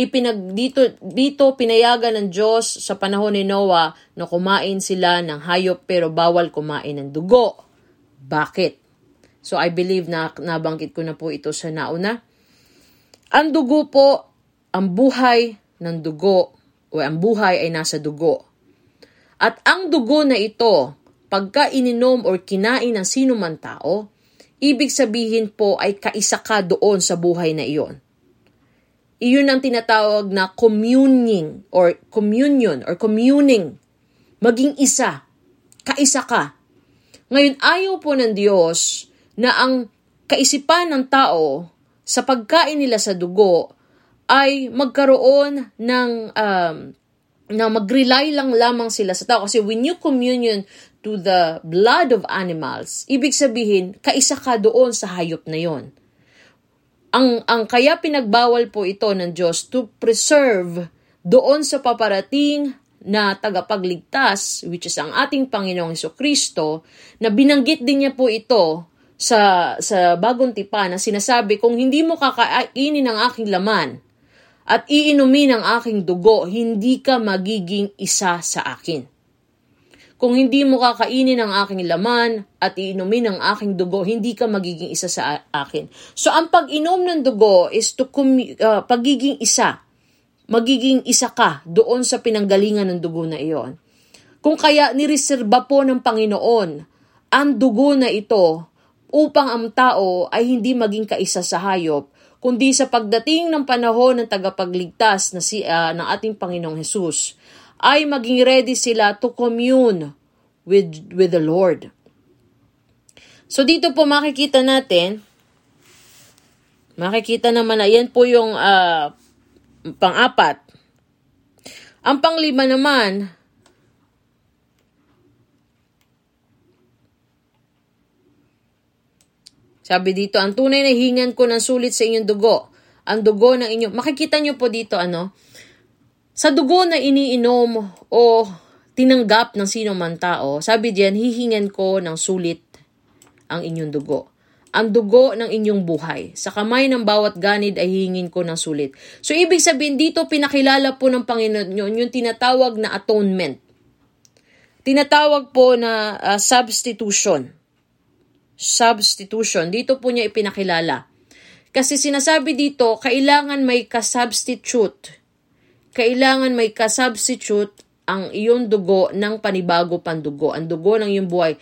S2: ipinag dito dito pinayagan ng Diyos sa panahon ni Noah na kumain sila ng hayop pero bawal kumain ng dugo. Bakit? So I believe na nabanggit ko na po ito sa nauna. Ang dugo po, ang buhay ng dugo o ang buhay ay nasa dugo. At ang dugo na ito, pagka ininom or kinain ng sino man tao, ibig sabihin po ay kaisa ka doon sa buhay na iyon iyon ang tinatawag na communing or communion or communing. Maging isa. Kaisa ka. Ngayon, ayaw po ng Diyos na ang kaisipan ng tao sa pagkain nila sa dugo ay magkaroon ng um, na mag-rely lang lamang sila sa tao. Kasi when you communion to the blood of animals, ibig sabihin, kaisa ka doon sa hayop na yon ang, ang kaya pinagbawal po ito ng Diyos to preserve doon sa paparating na tagapagligtas, which is ang ating Panginoong Heso Kristo, na binanggit din niya po ito sa, sa bagong tipa na sinasabi, kung hindi mo kakainin ang aking laman at iinumin ang aking dugo, hindi ka magiging isa sa akin. Kung hindi mo kakainin ang aking laman at iinumin ang aking dugo, hindi ka magiging isa sa akin. So, ang pag-inom ng dugo is to com- uh, pagiging isa. Magiging isa ka doon sa pinanggalingan ng dugo na iyon. Kung kaya nireserba po ng Panginoon ang dugo na ito upang ang tao ay hindi maging kaisa sa hayop, kundi sa pagdating ng panahon ng tagapagligtas na si, uh, ng ating Panginoong Hesus, ay maging ready sila to commune with, with the Lord. So dito po makikita natin, makikita naman na yan po yung uh, pang-apat. Ang panglima naman, sabi dito, ang tunay na hingan ko ng sulit sa inyong dugo. Ang dugo ng inyong, makikita nyo po dito ano, sa dugo na iniinom o tinanggap ng sino man tao, sabi diyan, hihingan ko ng sulit ang inyong dugo. Ang dugo ng inyong buhay. Sa kamay ng bawat ganid ay hihingin ko ng sulit. So, ibig sabihin, dito pinakilala po ng Panginoon yun, yung tinatawag na atonement. Tinatawag po na uh, substitution. Substitution. Dito po niya ipinakilala. Kasi sinasabi dito, kailangan may kasubstitute. Kailangan may kasubstitute ang iyong dugo ng panibago pandugo, ang dugo ng iyong buhay.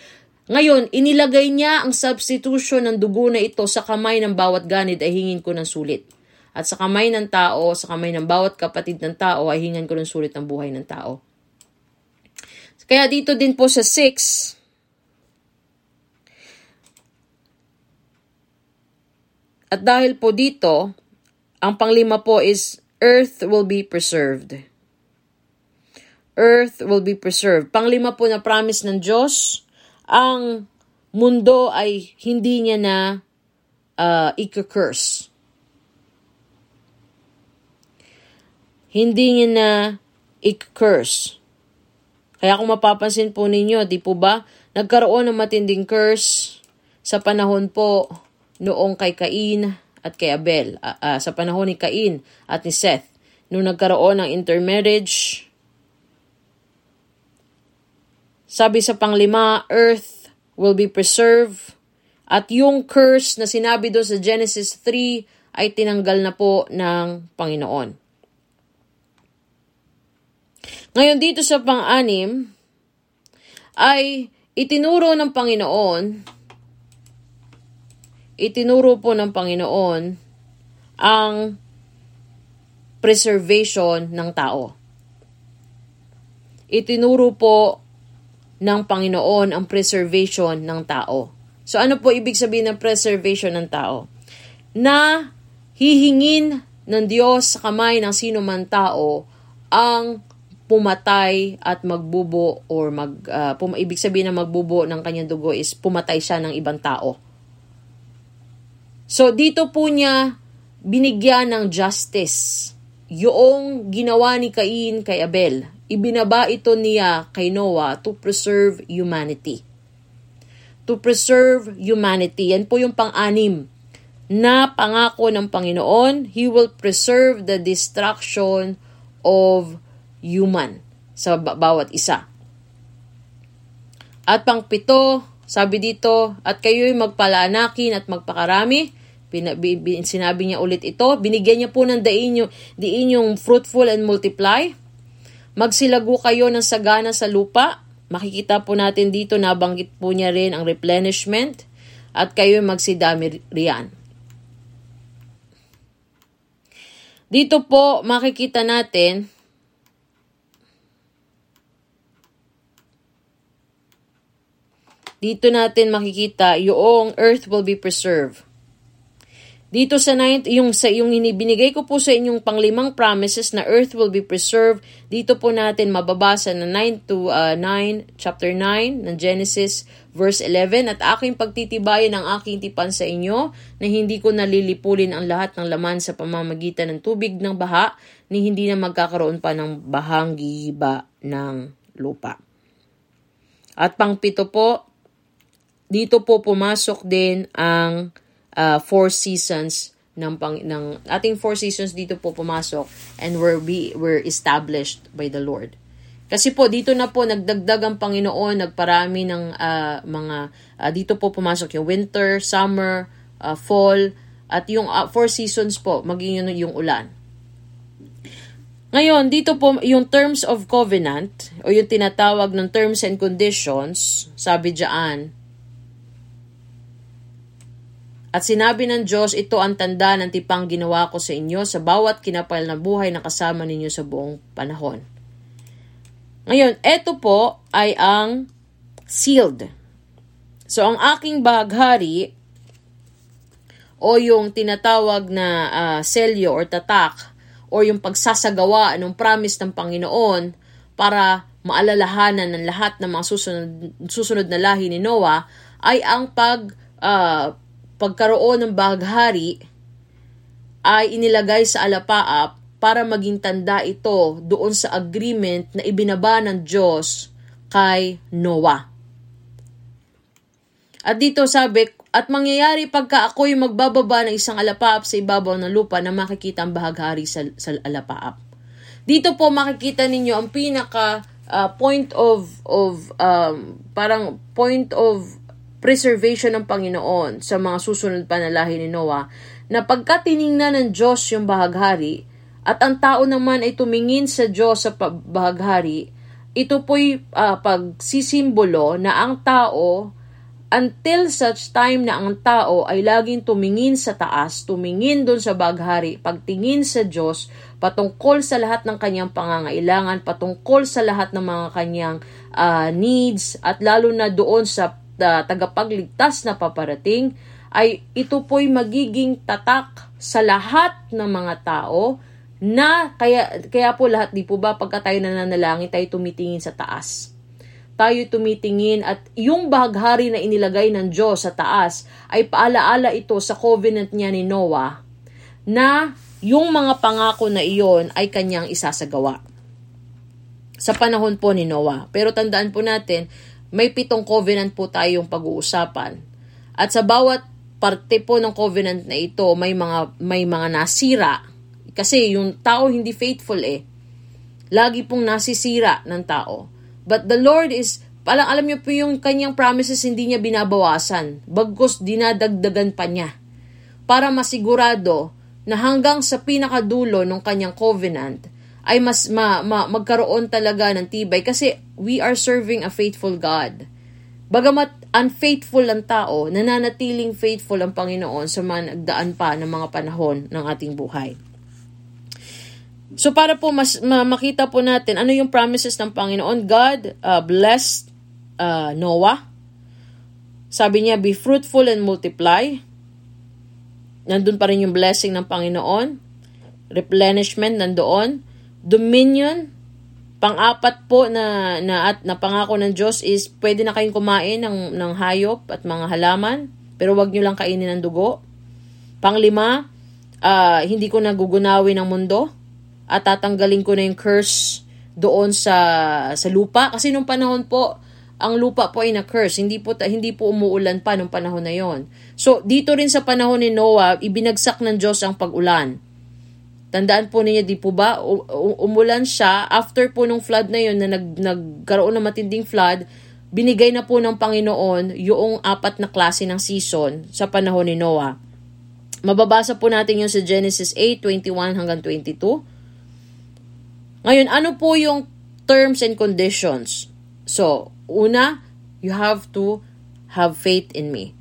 S2: Ngayon, inilagay niya ang substitution ng dugo na ito sa kamay ng bawat ganid ay hingin ko ng sulit. At sa kamay ng tao, sa kamay ng bawat kapatid ng tao ay hingin ko ng sulit ang buhay ng tao. Kaya dito din po sa 6, At dahil po dito, ang panglima po is earth will be preserved. Earth will be preserved. Panglima po na promise ng Diyos, ang mundo ay hindi niya na uh, i-curse. Hindi niya na i-curse. Kaya kung mapapansin po ninyo, di po ba, nagkaroon ng matinding curse sa panahon po noong kay Cain at kay Abel, uh, uh, sa panahon ni Cain at ni Seth. Nung nagkaroon ng intermarriage, sabi sa panglima, earth will be preserved. At yung curse na sinabi doon sa Genesis 3 ay tinanggal na po ng Panginoon. Ngayon dito sa pang-anim ay itinuro ng Panginoon itinuro po ng Panginoon ang preservation ng tao. Itinuro po ng Panginoon ang preservation ng tao. So ano po ibig sabihin ng preservation ng tao? Na hihingin ng Diyos sa kamay ng sino man tao ang pumatay at magbubo or mag uh, pum- ibig sabihin ng magbubo ng kanyang dugo is pumatay siya ng ibang tao. So dito po niya binigyan ng justice yung ginawa ni Cain kay Abel ibinaba ito niya kay Noah to preserve humanity. To preserve humanity. Yan po yung pang-anim na pangako ng Panginoon. He will preserve the destruction of human sa bawat isa. At pang-pito, sabi dito, at kayo'y magpalanakin at magpakarami. Pina, sinabi niya ulit ito. Binigyan niya po ng dain yung, diin yung fruitful and multiply Magsilago kayo ng sagana sa lupa. Makikita po natin dito, nabanggit po niya rin ang replenishment at kayo magsidami riyan. Dito po makikita natin dito natin makikita yung earth will be preserved. Dito sa 9, yung, sa, yung binigay ko po sa inyong panglimang promises na earth will be preserved, dito po natin mababasa na 9 to uh, 9, chapter 9 ng Genesis, verse 11, At aking pagtitibayan ang aking tipan sa inyo, na hindi ko nalilipulin ang lahat ng laman sa pamamagitan ng tubig ng baha, ni hindi na magkakaroon pa ng bahang gihiba ng lupa. At pangpito po, dito po pumasok din ang uh, four seasons ng pang ng ating four seasons dito po pumasok and were be were established by the Lord. Kasi po dito na po nagdagdag ang Panginoon, nagparami ng uh, mga uh, dito po pumasok yung winter, summer, uh, fall at yung uh, four seasons po maging yun yung ulan. Ngayon, dito po yung terms of covenant o yung tinatawag ng terms and conditions, sabi diyan, at sinabi ng Diyos, ito ang tanda ng tipang ginawa ko sa inyo sa bawat kinapal na buhay na kasama ninyo sa buong panahon. Ngayon, ito po ay ang sealed. So, ang aking baghari o yung tinatawag na uh, selyo or tatak o yung pagsasagawa ng promise ng Panginoon para maalalahanan ng lahat ng mga susunod, susunod na lahi ni Noah ay ang pag uh, pagkaroon ng baghari ay inilagay sa alapaap para maging tanda ito doon sa agreement na ibinaba ng Diyos kay Noah. At dito sabi, at mangyayari pagka ako'y magbababa ng isang alapaap sa ibabaw ng lupa na makikita ang bahaghari sa, sa alapaap. Dito po makikita ninyo ang pinaka uh, point of of um, parang point of preservation ng Panginoon sa mga susunod pa na lahi ni Noah na pagka tiningnan ng Diyos yung bahaghari, at ang tao naman ay tumingin sa Diyos sa bahaghari, ito po'y uh, pagsisimbolo na ang tao until such time na ang tao ay laging tumingin sa taas, tumingin doon sa baghari, pagtingin sa Diyos, patungkol sa lahat ng kanyang pangangailangan, patungkol sa lahat ng mga kanyang uh, needs, at lalo na doon sa uh, tagapagligtas na paparating, ay ito po'y magiging tatak sa lahat ng mga tao na kaya, kaya po lahat, di po ba, pagka tayo nananalangin, tayo tumitingin sa taas tayo tumitingin at yung bahaghari na inilagay ng Diyos sa taas ay paalaala ito sa covenant niya ni Noah na yung mga pangako na iyon ay kanyang isasagawa sa panahon po ni Noah. Pero tandaan po natin, may pitong covenant po tayong pag-uusapan. At sa bawat parte po ng covenant na ito, may mga may mga nasira. Kasi yung tao hindi faithful eh. Lagi pong nasisira ng tao. But the Lord is, alam, alam niyo po yung kanyang promises hindi niya binabawasan. Bagkus dinadagdagan pa niya. Para masigurado na hanggang sa pinakadulo ng kanyang covenant ay mas ma, ma, magkaroon talaga ng tibay kasi we are serving a faithful God. Bagamat unfaithful ang tao, nananatiling faithful ang Panginoon sa mga nagdaan pa ng mga panahon ng ating buhay. So para po mas ma- makita po natin ano yung promises ng Panginoon, God uh, blessed uh, Noah. Sabi niya, be fruitful and multiply. Nandun pa rin yung blessing ng Panginoon. Replenishment nandoon. Dominion, pang-apat po na, na, at, na pangako ng Diyos is pwede na kayong kumain ng, ng hayop at mga halaman, pero wag nyo lang kainin ng dugo. Panglima, uh, hindi ko nagugunawin ng mundo at tatanggalin ko na yung curse doon sa sa lupa kasi nung panahon po ang lupa po ay na-curse. Hindi po, hindi po umuulan pa nung panahon na yon. So, dito rin sa panahon ni Noah, ibinagsak ng Diyos ang pag-ulan. Tandaan po niya, di po ba, umulan siya after po nung flood na yon na nag, nagkaroon ng matinding flood, binigay na po ng Panginoon yung apat na klase ng season sa panahon ni Noah. Mababasa po natin yun sa Genesis 8, 21 hanggang 22. Ngayon, ano po yung terms and conditions? So, una, you have to have faith in me.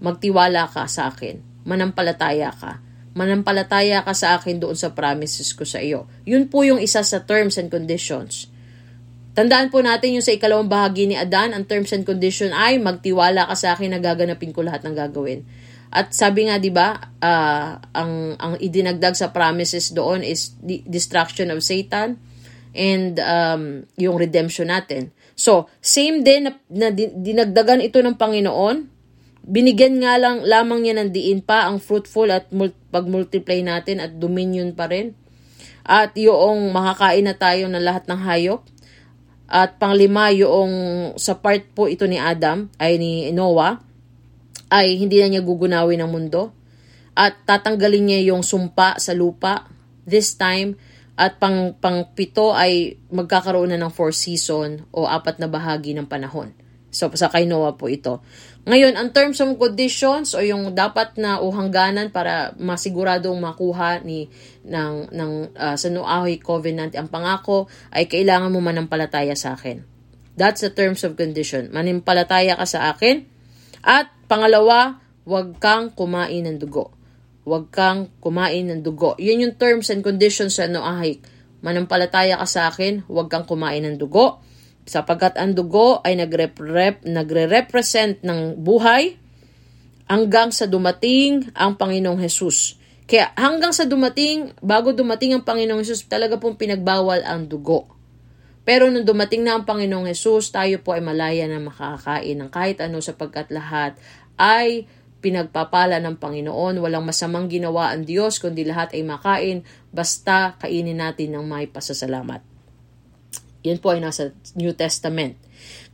S2: Magtiwala ka sa akin. Manampalataya ka. Manampalataya ka sa akin doon sa promises ko sa iyo. Yun po yung isa sa terms and conditions. Tandaan po natin yung sa ikalawang bahagi ni Adan, ang terms and condition ay magtiwala ka sa akin na gaganapin ko lahat ng gagawin. At sabi nga 'di ba, uh, ang ang idinagdag sa promises doon is the destruction of Satan and um, yung redemption natin. So, same din na, na dinagdagan ito ng Panginoon. Binigyan nga lang lamang niya ng diin pa ang fruitful at mul- pag-multiply natin at dominion pa rin. At yung makakain na tayo ng lahat ng hayop. At panglima, yung sa part po ito ni Adam, ay ni Noah, ay hindi na niya gugunawin ang mundo. At tatanggalin niya yung sumpa sa lupa. This time, at pang, pang pito ay magkakaroon na ng four season o apat na bahagi ng panahon. So, sa kay Noah po ito. Ngayon, ang terms of conditions o yung dapat na uhangganan para masiguradong makuha ni ng, ng uh, sa Noahoy Covenant ang pangako ay kailangan mo manampalataya sa akin. That's the terms of condition. Manimpalataya ka sa akin at Pangalawa, huwag kang kumain ng dugo. Huwag kang kumain ng dugo. Yun yung terms and conditions sa Noahik. Manampalataya ka sa akin, huwag kang kumain ng dugo. Sapagkat ang dugo ay nagre-rep, nagre-represent ng buhay hanggang sa dumating ang Panginoong Hesus. Kaya hanggang sa dumating, bago dumating ang Panginoong Hesus, talaga pong pinagbawal ang dugo. Pero nung dumating na ang Panginoong Hesus, tayo po ay malaya na makakain ng kahit ano sapagkat lahat ay pinagpapala ng Panginoon. Walang masamang ginawa ang Diyos, kundi lahat ay makain, basta kainin natin ng may pasasalamat. Yan po ay nasa New Testament.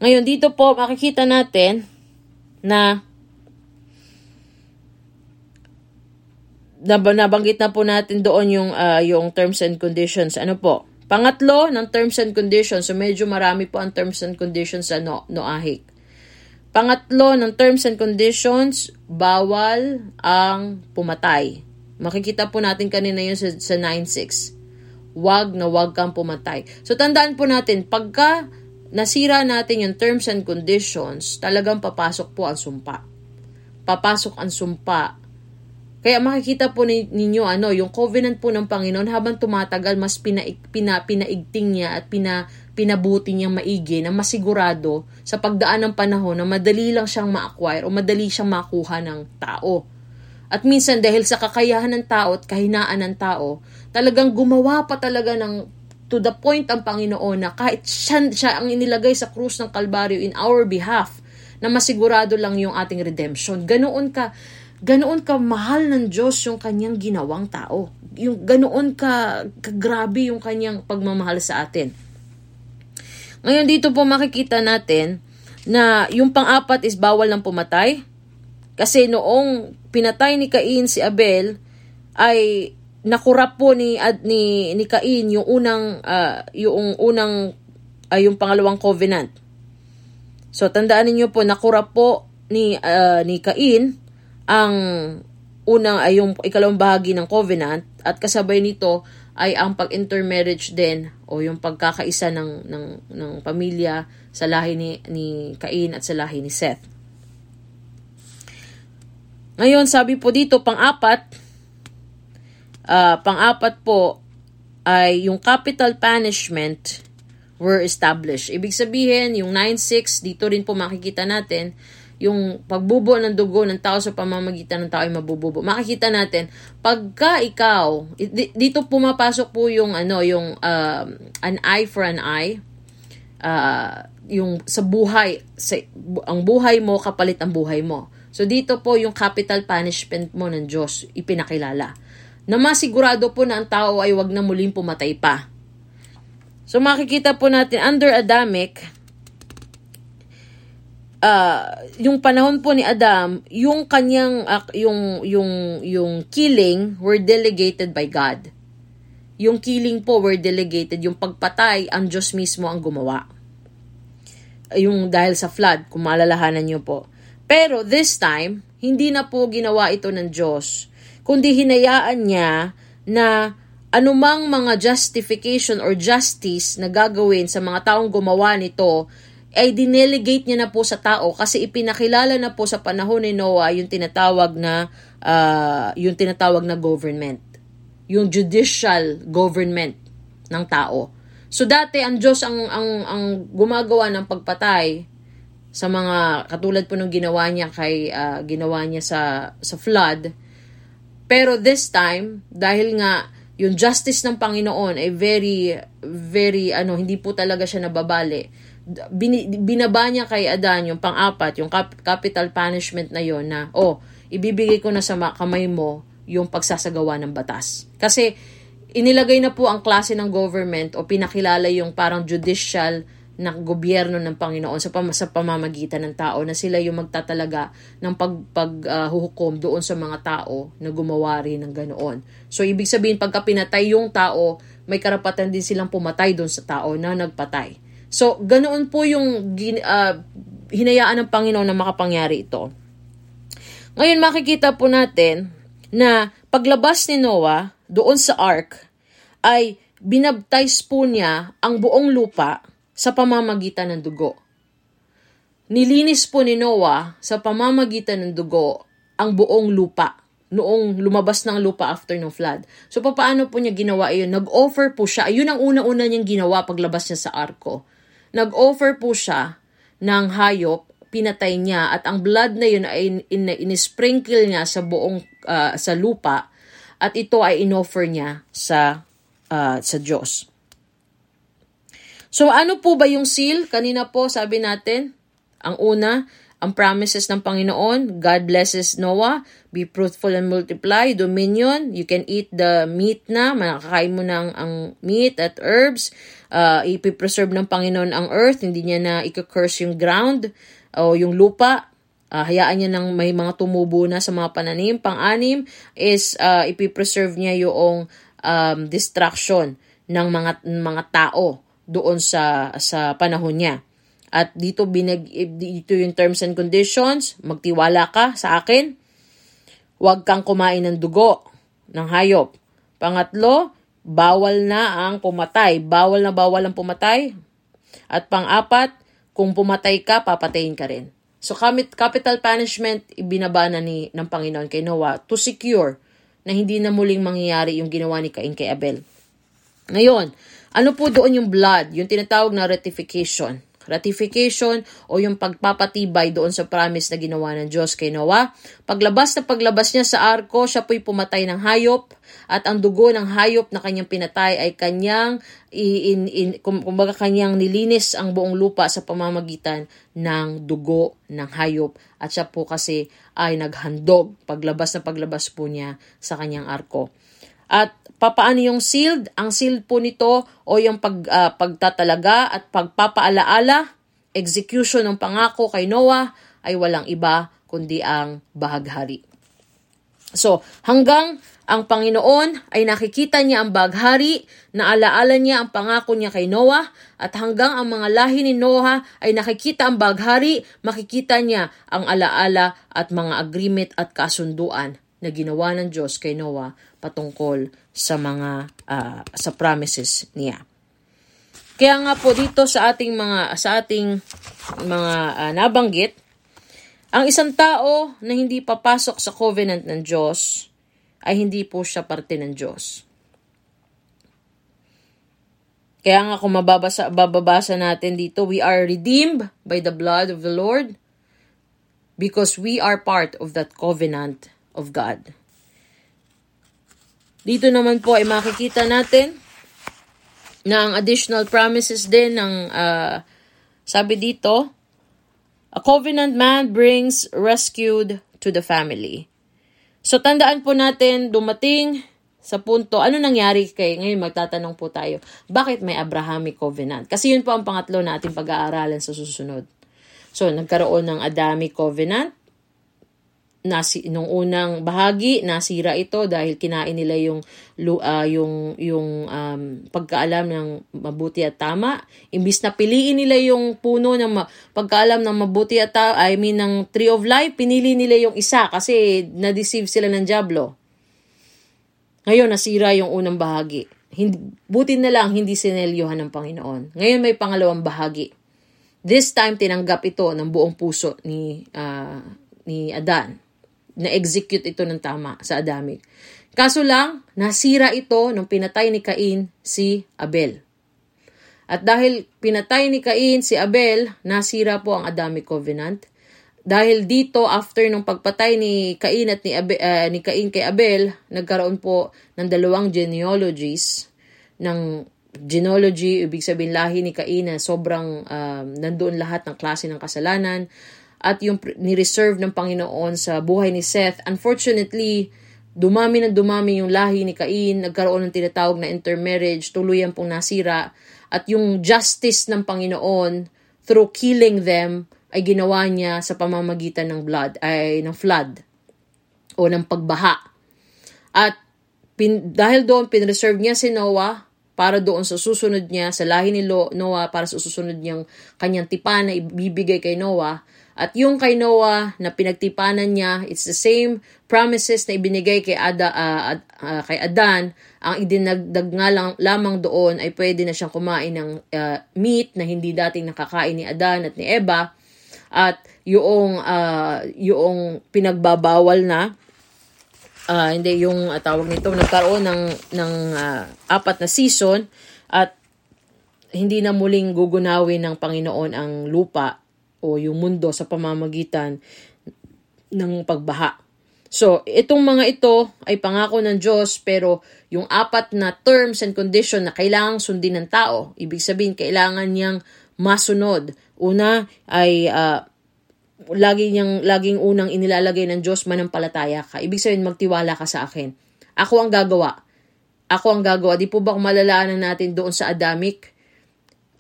S2: Ngayon, dito po makikita natin na nabanggit na po natin doon yung, uh, yung terms and conditions. Ano po? Pangatlo, ng terms and conditions. So, medyo marami po ang terms and conditions sa no Noahik. Pangatlo, ng terms and conditions, bawal ang pumatay. Makikita po natin kanina yun sa, sa 9.6. Wag na wag kang pumatay. So tandaan po natin, pagka nasira natin yung terms and conditions, talagang papasok po ang sumpa. Papasok ang sumpa. Kaya makikita po ninyo ano, yung covenant po ng Panginoon habang tumatagal mas pina, pina, pinaigting niya at pina, pinabuti niyang maigi na masigurado sa pagdaan ng panahon na madali lang siyang ma-acquire o madali siyang makuha ng tao. At minsan dahil sa kakayahan ng tao at kahinaan ng tao, talagang gumawa pa talaga ng to the point ang Panginoon na kahit siya, siya ang inilagay sa krus ng Kalbaryo in our behalf, na masigurado lang yung ating redemption. Ganoon ka, ganoon ka mahal ng Diyos yung kanyang ginawang tao. Yung ganoon ka, kagrabe yung kanyang pagmamahal sa atin. Ngayon dito po makikita natin na yung pang-apat is bawal ng pumatay. Kasi noong pinatay ni Cain si Abel ay nakurap po ni ni ni Cain yung unang uh, yung unang uh, yung pangalawang covenant. So tandaan niyo po nakurap po ni uh, ni Cain ang unang ay yung ikalawang bahagi ng covenant at kasabay nito ay ang pag-intermarriage din o yung pagkakaisa ng ng ng pamilya sa lahi ni ni Cain at sa lahi ni Seth. Ngayon, sabi po dito, pang-apat, uh, pang-apat po ay yung capital punishment were established. Ibig sabihin, yung 9.6, dito rin po makikita natin, yung pagbubo ng dugo ng tao sa pamamagitan ng tao ay mabububo. Makikita natin, pagka ikaw, dito pumapasok po yung, ano, yung uh, an eye for an eye, uh, yung sa buhay, sa, ang buhay mo kapalit ang buhay mo. So dito po yung capital punishment mo ng Diyos ipinakilala. Na masigurado po na ang tao ay wag na muling pumatay pa. So makikita po natin under Adamic, uh, yung panahon po ni Adam, yung kanyang uh, yung yung yung killing were delegated by God. Yung killing po were delegated, yung pagpatay ang Diyos mismo ang gumawa. Yung dahil sa flood, kung maalalahanan niyo po. Pero this time, hindi na po ginawa ito ng Diyos, kundi hinayaan niya na anumang mga justification or justice na gagawin sa mga taong gumawa nito ay dinelegate niya na po sa tao kasi ipinakilala na po sa panahon ni Noah yung tinatawag na uh, yung tinatawag na government yung judicial government ng tao so dati ang Diyos ang ang ang gumagawa ng pagpatay sa mga katulad po ng ginawa niya kay uh, ginawa niya sa sa flood. Pero this time, dahil nga yung justice ng Panginoon ay very very ano, hindi po talaga siya nababali. Bin, binaba niya kay Adan yung pang-apat, yung cap, capital punishment na yon na oh, ibibigay ko na sa kamay mo yung pagsasagawa ng batas. Kasi inilagay na po ang klase ng government o pinakilala yung parang judicial ng gobyerno ng Panginoon sa, pam- sa pamamagitan ng tao na sila yung magtatalaga ng paghuhukom uh, doon sa mga tao na gumawa rin ng ganoon. So, ibig sabihin, pagka pinatay yung tao, may karapatan din silang pumatay doon sa tao na nagpatay. So, ganoon po yung uh, hinayaan ng Panginoon na makapangyari ito. Ngayon, makikita po natin na paglabas ni Noah doon sa ark, ay binabtize po niya ang buong lupa sa pamamagitan ng dugo. Nilinis po ni Noah sa pamamagitan ng dugo ang buong lupa noong lumabas ng lupa after ng flood. So, paano po niya ginawa iyon? Nag-offer po siya. Yun ang una-una niyang ginawa paglabas niya sa arko. Nag-offer po siya ng hayop, pinatay niya, at ang blood na yun ay in, in, in niya sa buong, uh, sa lupa, at ito ay inoffer niya sa, uh, sa Diyos. So ano po ba yung seal? Kanina po sabi natin, ang una, ang promises ng Panginoon, God blesses Noah, be fruitful and multiply, dominion, you can eat the meat na, makakain mo ng ang meat at herbs, uh, ipipreserve ng Panginoon ang earth, hindi niya na i-curse yung ground o yung lupa, uh, hayaan niya ng may mga tumubo na sa mga pananim. Pang-anim is uh, ipipreserve niya yung um, distraction ng mga mga tao doon sa sa panahon niya. At dito binag dito yung terms and conditions, magtiwala ka sa akin. Huwag kang kumain ng dugo ng hayop. Pangatlo, bawal na ang pumatay. Bawal na bawal ang pumatay. At pang-apat, kung pumatay ka, papatayin ka rin. So capital punishment ibinaba na ni ng Panginoon kay Noah to secure na hindi na muling mangyayari yung ginawa ni Cain kay Abel. Ngayon, ano po doon yung blood, yung tinatawag na ratification ratification o yung pagpapatibay doon sa promise na ginawa ng Diyos kay Noah. Paglabas na paglabas niya sa arko, siya po'y pumatay ng hayop at ang dugo ng hayop na kanyang pinatay ay kanyang in, in, kumbaga kanyang nilinis ang buong lupa sa pamamagitan ng dugo ng hayop at siya po kasi ay naghandog paglabas na paglabas po niya sa kanyang arko. At papaano yung sealed? Ang sealed po nito o yung pag, uh, pagtatalaga at pagpapaalaala, execution ng pangako kay Noah ay walang iba kundi ang bahaghari. So, hanggang ang Panginoon ay nakikita niya ang baghari, naalaala niya ang pangako niya kay Noah, at hanggang ang mga lahi ni Noah ay nakikita ang baghari, makikita niya ang alaala at mga agreement at kasunduan na ginawa ng Diyos kay Noah patungkol sa mga uh, sa promises niya. Kaya nga po dito sa ating mga sa ating mga uh, nabanggit, ang isang tao na hindi papasok sa covenant ng Diyos ay hindi po siya parte ng Diyos. Kaya nga kung mababasa, bababasa natin dito, we are redeemed by the blood of the Lord because we are part of that covenant of God. Dito naman po ay makikita natin na ang additional promises din ng uh, sabi dito, a covenant man brings rescued to the family. So tandaan po natin, dumating sa punto, ano nangyari kay, ngayon magtatanong po tayo, bakit may Abrahamic covenant? Kasi yun po ang pangatlo na ating pag-aaralan sa susunod. So, nagkaroon ng Adamic covenant, nasi nung unang bahagi nasira ito dahil kinain nila yung uh, yung yung um, pagkaalam ng mabuti at tama. Imbis na piliin nila yung puno ng ma- pagkaalam ng mabuti at tama I mean ng tree of life pinili nila yung isa kasi na-deceive sila ng diablo. Ngayon nasira yung unang bahagi. Hindi, buti na lang hindi sinelyohan ng Panginoon. Ngayon may pangalawang bahagi. This time tinanggap ito ng buong puso ni uh, ni Adan na-execute ito ng tama sa Adamic. Kaso lang, nasira ito nung pinatay ni Cain si Abel. At dahil pinatay ni Cain si Abel, nasira po ang Adamic Covenant. Dahil dito, after nung pagpatay ni Cain at ni, Abel, uh, ni Cain kay Abel, nagkaroon po ng dalawang genealogies ng genealogy, ibig sabihin lahi ni Cain na sobrang um, nandoon lahat ng klase ng kasalanan at yung ni-reserve ng Panginoon sa buhay ni Seth. Unfortunately, dumami na dumami yung lahi ni Cain, nagkaroon ng tinatawag na intermarriage, tuluyan pong nasira, at yung justice ng Panginoon through killing them ay ginawa niya sa pamamagitan ng blood, ay ng flood o ng pagbaha. At pin, dahil doon, pinreserve niya si Noah para doon sa susunod niya, sa lahi ni Noah, para sa susunod niyang kanyang tipan na ibibigay kay Noah, at yung kay Noah na pinagtipanan niya, it's the same promises na ibinigay kay, Ada, uh, uh, kay Adan. Ang idinagdag nga lang, lamang doon ay pwede na siyang kumain ng uh, meat na hindi dating nakakain ni Adan at ni Eva. At yung, uh, yung pinagbabawal na, uh, hindi yung uh, tawag nito, nagkaroon ng, ng uh, apat na season at hindi na muling gugunawin ng Panginoon ang lupa o yung mundo sa pamamagitan ng pagbaha. So, itong mga ito ay pangako ng Diyos pero yung apat na terms and condition na kailangang sundin ng tao, ibig sabihin kailangan niyang masunod. Una ay uh, lagi niyang laging unang inilalagay ng Diyos manampalataya ka. Ibig sabihin magtiwala ka sa akin. Ako ang gagawa. Ako ang gagawa. Di po ba kung malalaan natin doon sa Adamic?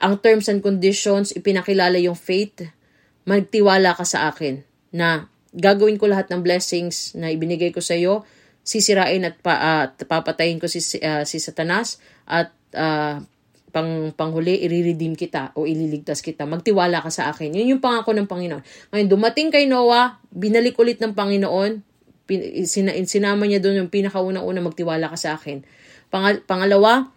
S2: Ang terms and conditions, ipinakilala yung faith, magtiwala ka sa akin na gagawin ko lahat ng blessings na ibinigay ko sa iyo, sisirain at pa, uh, papatayin ko si, uh, si Satanas at uh, pang panghuli iriredeem kita o ililigtas kita. Magtiwala ka sa akin. Yun yung pangako ng Panginoon. Ngayon dumating kay Noah, binalik ulit ng Panginoon Pin, sina, sinama niya doon yung pinakauna-una magtiwala ka sa akin. Pangal, pangalawa,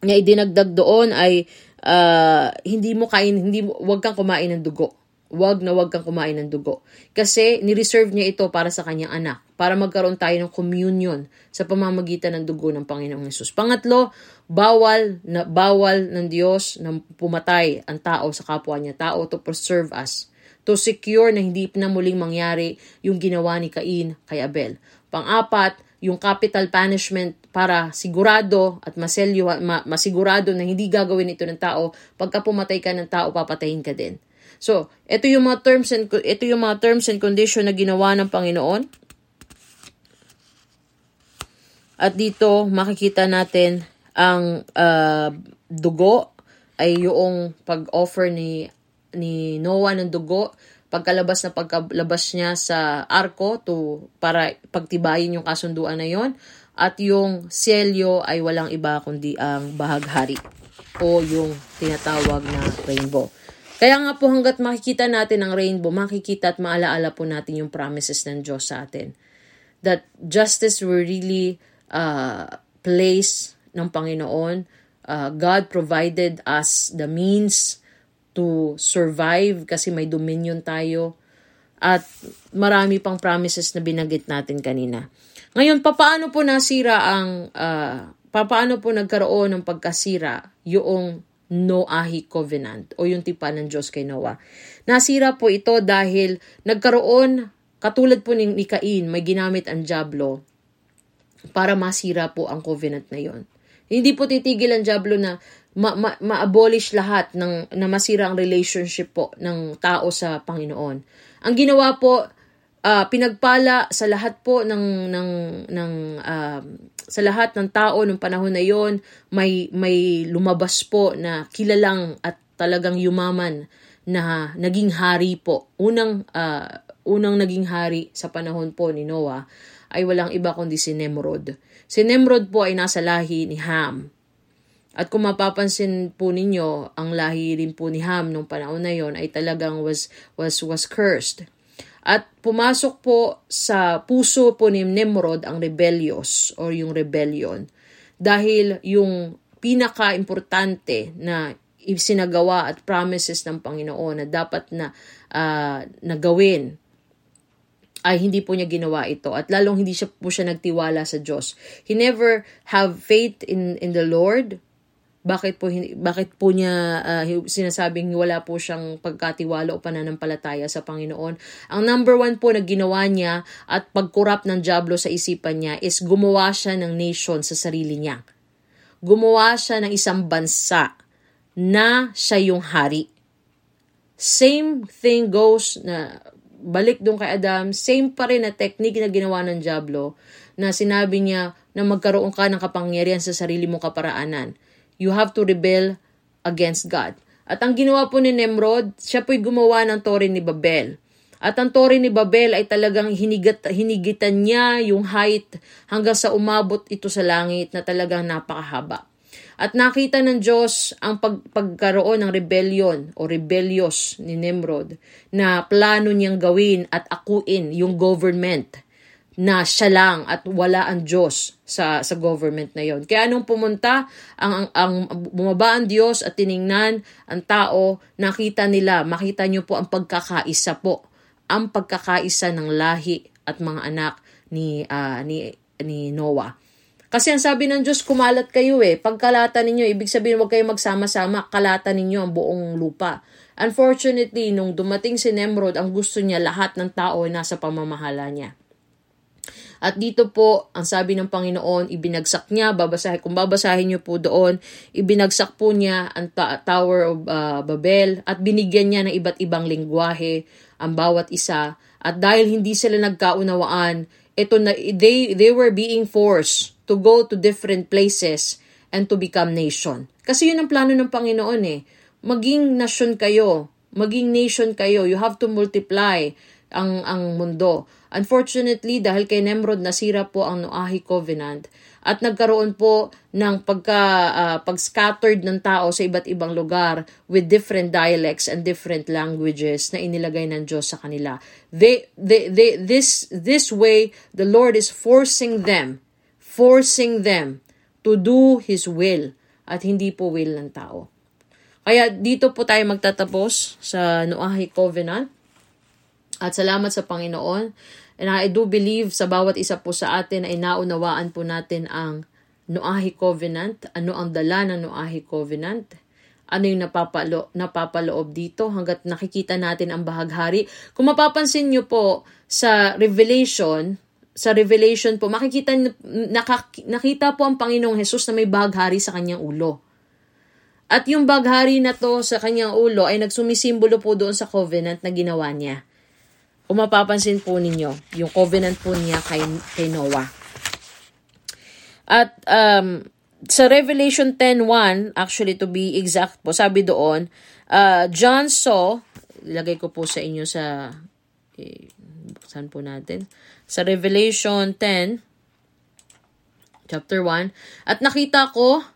S2: na idinagdag doon ay uh, hindi mo kain, hindi mo, wag kang kumain ng dugo. Wag na wag kang kumain ng dugo. Kasi ni-reserve niya ito para sa kanyang anak, para magkaroon tayo ng communion sa pamamagitan ng dugo ng Panginoong Yesus. Pangatlo, bawal na bawal ng Diyos na pumatay ang tao sa kapwa niya, tao to preserve us to secure na hindi na muling mangyari yung ginawa ni Cain kay Abel. Pang-apat, yung capital punishment para sigurado at maselyo, ma, masigurado na hindi gagawin ito ng tao, pagka pumatay ka ng tao, papatayin ka din. So, ito yung mga terms and ito yung mga terms and condition na ginawa ng Panginoon. At dito makikita natin ang uh, dugo ay yung pag-offer ni ni Noah ng dugo pagkalabas na pagkalabas niya sa arko to para pagtibayin yung kasunduan na yon at yung selyo ay walang iba kundi ang bahaghari o yung tinatawag na rainbow. Kaya nga po hanggat makikita natin ang rainbow, makikita at maalaala po natin yung promises ng Diyos sa atin. That justice will really uh, place ng Panginoon. Uh, God provided us the means to survive kasi may dominion tayo. At marami pang promises na binagit natin kanina. Ngayon, papaano po nasira ang, uh, papaano po nagkaroon ng pagkasira yung Noahi Covenant o yung tipa ng Diyos kay Noah. Nasira po ito dahil nagkaroon, katulad po ni, Cain, may ginamit ang Diablo para masira po ang covenant na yon. Hindi po titigil ang Diablo na ma- ma- ma-abolish lahat ng na masira ang relationship po ng tao sa Panginoon. Ang ginawa po uh, pinagpala sa lahat po ng ng ng uh, sa lahat ng tao nung panahon na yon may may lumabas po na kilalang at talagang yumaman na naging hari po unang uh, unang naging hari sa panahon po ni Noah ay walang iba kundi si Nemrod. Si Nemrod po ay nasa lahi ni Ham. At kung mapapansin po ninyo, ang lahi rin po ni Ham nung panahon na yon ay talagang was was was cursed. At pumasok po sa puso po ni Nimrod ang rebellious or yung rebellion. Dahil yung pinaka-importante na isinagawa at promises ng Panginoon na dapat na uh, nagawin ay hindi po niya ginawa ito at lalong hindi siya po siya nagtiwala sa Diyos. He never have faith in in the Lord bakit po bakit po niya uh, sinasabing wala po siyang pagkatiwala o pananampalataya sa Panginoon. Ang number one po na ginawa niya at pagkurap ng Diablo sa isipan niya is gumawa siya ng nation sa sarili niya. Gumawa siya ng isang bansa na siya yung hari. Same thing goes na balik doon kay Adam, same pa rin na technique na ginawa ng Diablo na sinabi niya na magkaroon ka ng kapangyarihan sa sarili mong kaparaanan you have to rebel against God. At ang ginawa po ni Nimrod, siya po'y gumawa ng tore ni Babel. At ang tore ni Babel ay talagang hinigat, hinigitan niya yung height hanggang sa umabot ito sa langit na talagang napakahaba. At nakita ng Diyos ang pag, pagkaroon ng rebellion o rebellious ni Nimrod na plano niyang gawin at akuin yung government na siya lang at wala ang Diyos sa sa government na yon. Kaya nung pumunta ang, ang, ang bumaba ang Diyos at tiningnan ang tao, nakita nila, makita niyo po ang pagkakaisa po, ang pagkakaisa ng lahi at mga anak ni uh, ni ni Noah. Kasi ang sabi ng Diyos, kumalat kayo eh. Pagkalatan ninyo, ibig sabihin huwag kayo magsama-sama, kalatan ninyo ang buong lupa. Unfortunately, nung dumating si Nemrod, ang gusto niya lahat ng tao ay nasa pamamahala niya. At dito po, ang sabi ng Panginoon, ibinagsak niya, babasahin, kung babasahin niyo po doon, ibinagsak po niya ang ta- Tower of uh, Babel at binigyan niya ng iba't ibang lingwahe ang bawat isa. At dahil hindi sila nagkaunawaan, ito na, they, they were being forced to go to different places and to become nation. Kasi yun ang plano ng Panginoon eh. Maging nation kayo, maging nation kayo, you have to multiply ang ang mundo. Unfortunately, dahil kay Nemrod nasira po ang Noahi Covenant, at nagkaroon po ng pagka uh, pag-scattered ng tao sa iba't ibang lugar with different dialects and different languages na inilagay ng Diyos sa kanila. They, they, they, this, this way, the Lord is forcing them, forcing them to do His will at hindi po will ng tao. Kaya dito po tayo magtatapos sa Noahi Covenant. At salamat sa Panginoon And I do believe sa bawat isa po sa atin ay naunawaan po natin ang Noahi Covenant, ano ang dala ng Noahi Covenant, ano yung napapalo, napapaloob dito hanggat nakikita natin ang bahaghari. Kung mapapansin nyo po sa Revelation, sa Revelation po, makikita, nakak, nakita po ang Panginoong Hesus na may bahaghari sa kanyang ulo. At yung baghari na to sa kanyang ulo ay nagsumisimbolo po doon sa covenant na ginawa niya. Kung mapapansin po ninyo, yung covenant po niya kay, kay Noah. At um, sa Revelation 10.1, actually to be exact po, sabi doon, uh, John saw, ilagay ko po sa inyo sa, eh, buksan po natin, sa Revelation 10, chapter 1, at nakita ko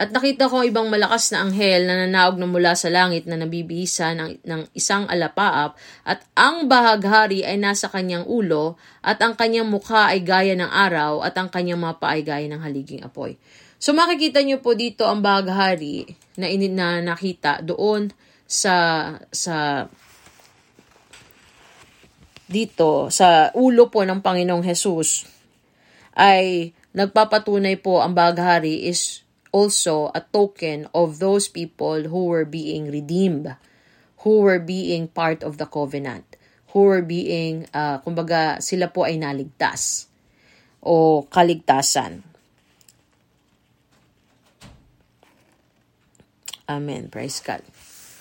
S2: at nakita ko ibang malakas na anghel na nanaog na mula sa langit na nabibihisa ng, ng isang alapaap at ang bahaghari ay nasa kanyang ulo at ang kanyang mukha ay gaya ng araw at ang kanyang mapa ay gaya ng haliging apoy. So makikita niyo po dito ang bahaghari na, in, na nakita doon sa sa dito sa ulo po ng Panginoong Jesus ay nagpapatunay po ang bahaghari is also a token of those people who were being redeemed, who were being part of the covenant, who were being, uh, kumbaga, sila po ay naligtas o kaligtasan. Amen. Praise God.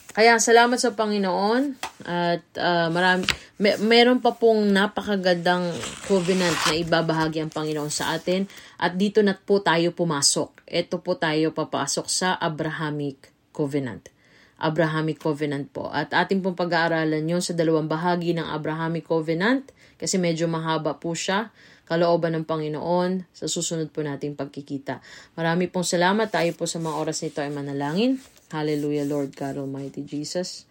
S2: Kaya salamat sa Panginoon at uh, marami, may, meron pa pong napakagandang covenant na ibabahagi ang Panginoon sa atin at dito na po tayo pumasok. Ito po tayo papasok sa Abrahamic Covenant. Abrahamic Covenant po. At ating pong pag-aaralan yon sa dalawang bahagi ng Abrahamic Covenant kasi medyo mahaba po siya kalooban ng Panginoon sa susunod po nating pagkikita. Marami pong salamat. Tayo po sa mga oras nito ay manalangin. Hallelujah, Lord God Almighty Jesus.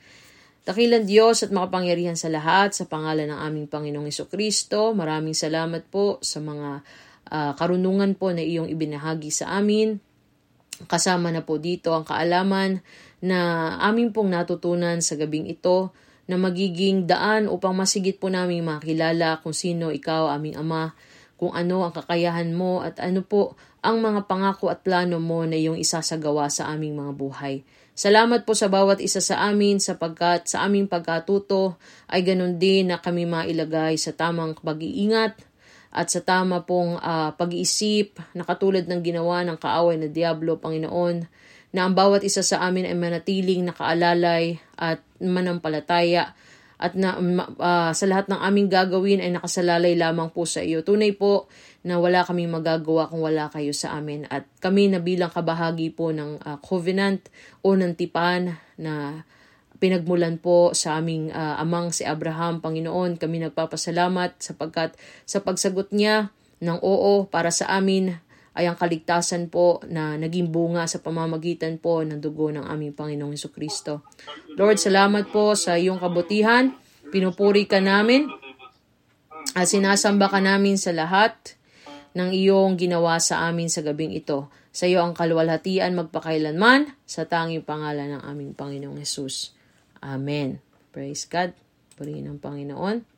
S2: Dakilan Diyos at makapangyarihan sa lahat sa pangalan ng aming Panginoong Iso Kristo. Maraming salamat po sa mga uh, karunungan po na iyong ibinahagi sa amin. Kasama na po dito ang kaalaman na aming pong natutunan sa gabing ito na magiging daan upang masigit po namin makilala kung sino ikaw, aming Ama, kung ano ang kakayahan mo at ano po ang mga pangako at plano mo na iyong isasagawa sa aming mga buhay. Salamat po sa bawat isa sa amin sapagkat sa aming pagkatuto ay ganun din na kami mailagay sa tamang pag-iingat at sa tama pong uh, pag-iisip na katulad ng ginawa ng kaaway na Diablo, Panginoon, na ang bawat isa sa amin ay manatiling nakaalalay at manampalataya at na, uh, sa lahat ng aming gagawin ay nakasalalay lamang po sa iyo. Tunay po na wala kaming magagawa kung wala kayo sa amin at kami na bilang kabahagi po ng uh, covenant o ng tipan na pinagmulan po sa aming uh, amang si Abraham, Panginoon. Kami nagpapasalamat sapagkat sa pagsagot niya ng oo para sa amin ay ang kaligtasan po na naging bunga sa pamamagitan po ng dugo ng aming Panginoong Heso Kristo. Lord, salamat po sa iyong kabutihan. Pinupuri ka namin at sinasamba ka namin sa lahat ng iyong ginawa sa amin sa gabing ito. Sa iyo ang kaluwalhatian magpakailanman sa tanging pangalan ng aming Panginoong Hesus. Amen. Praise God. Purihin ang Panginoon.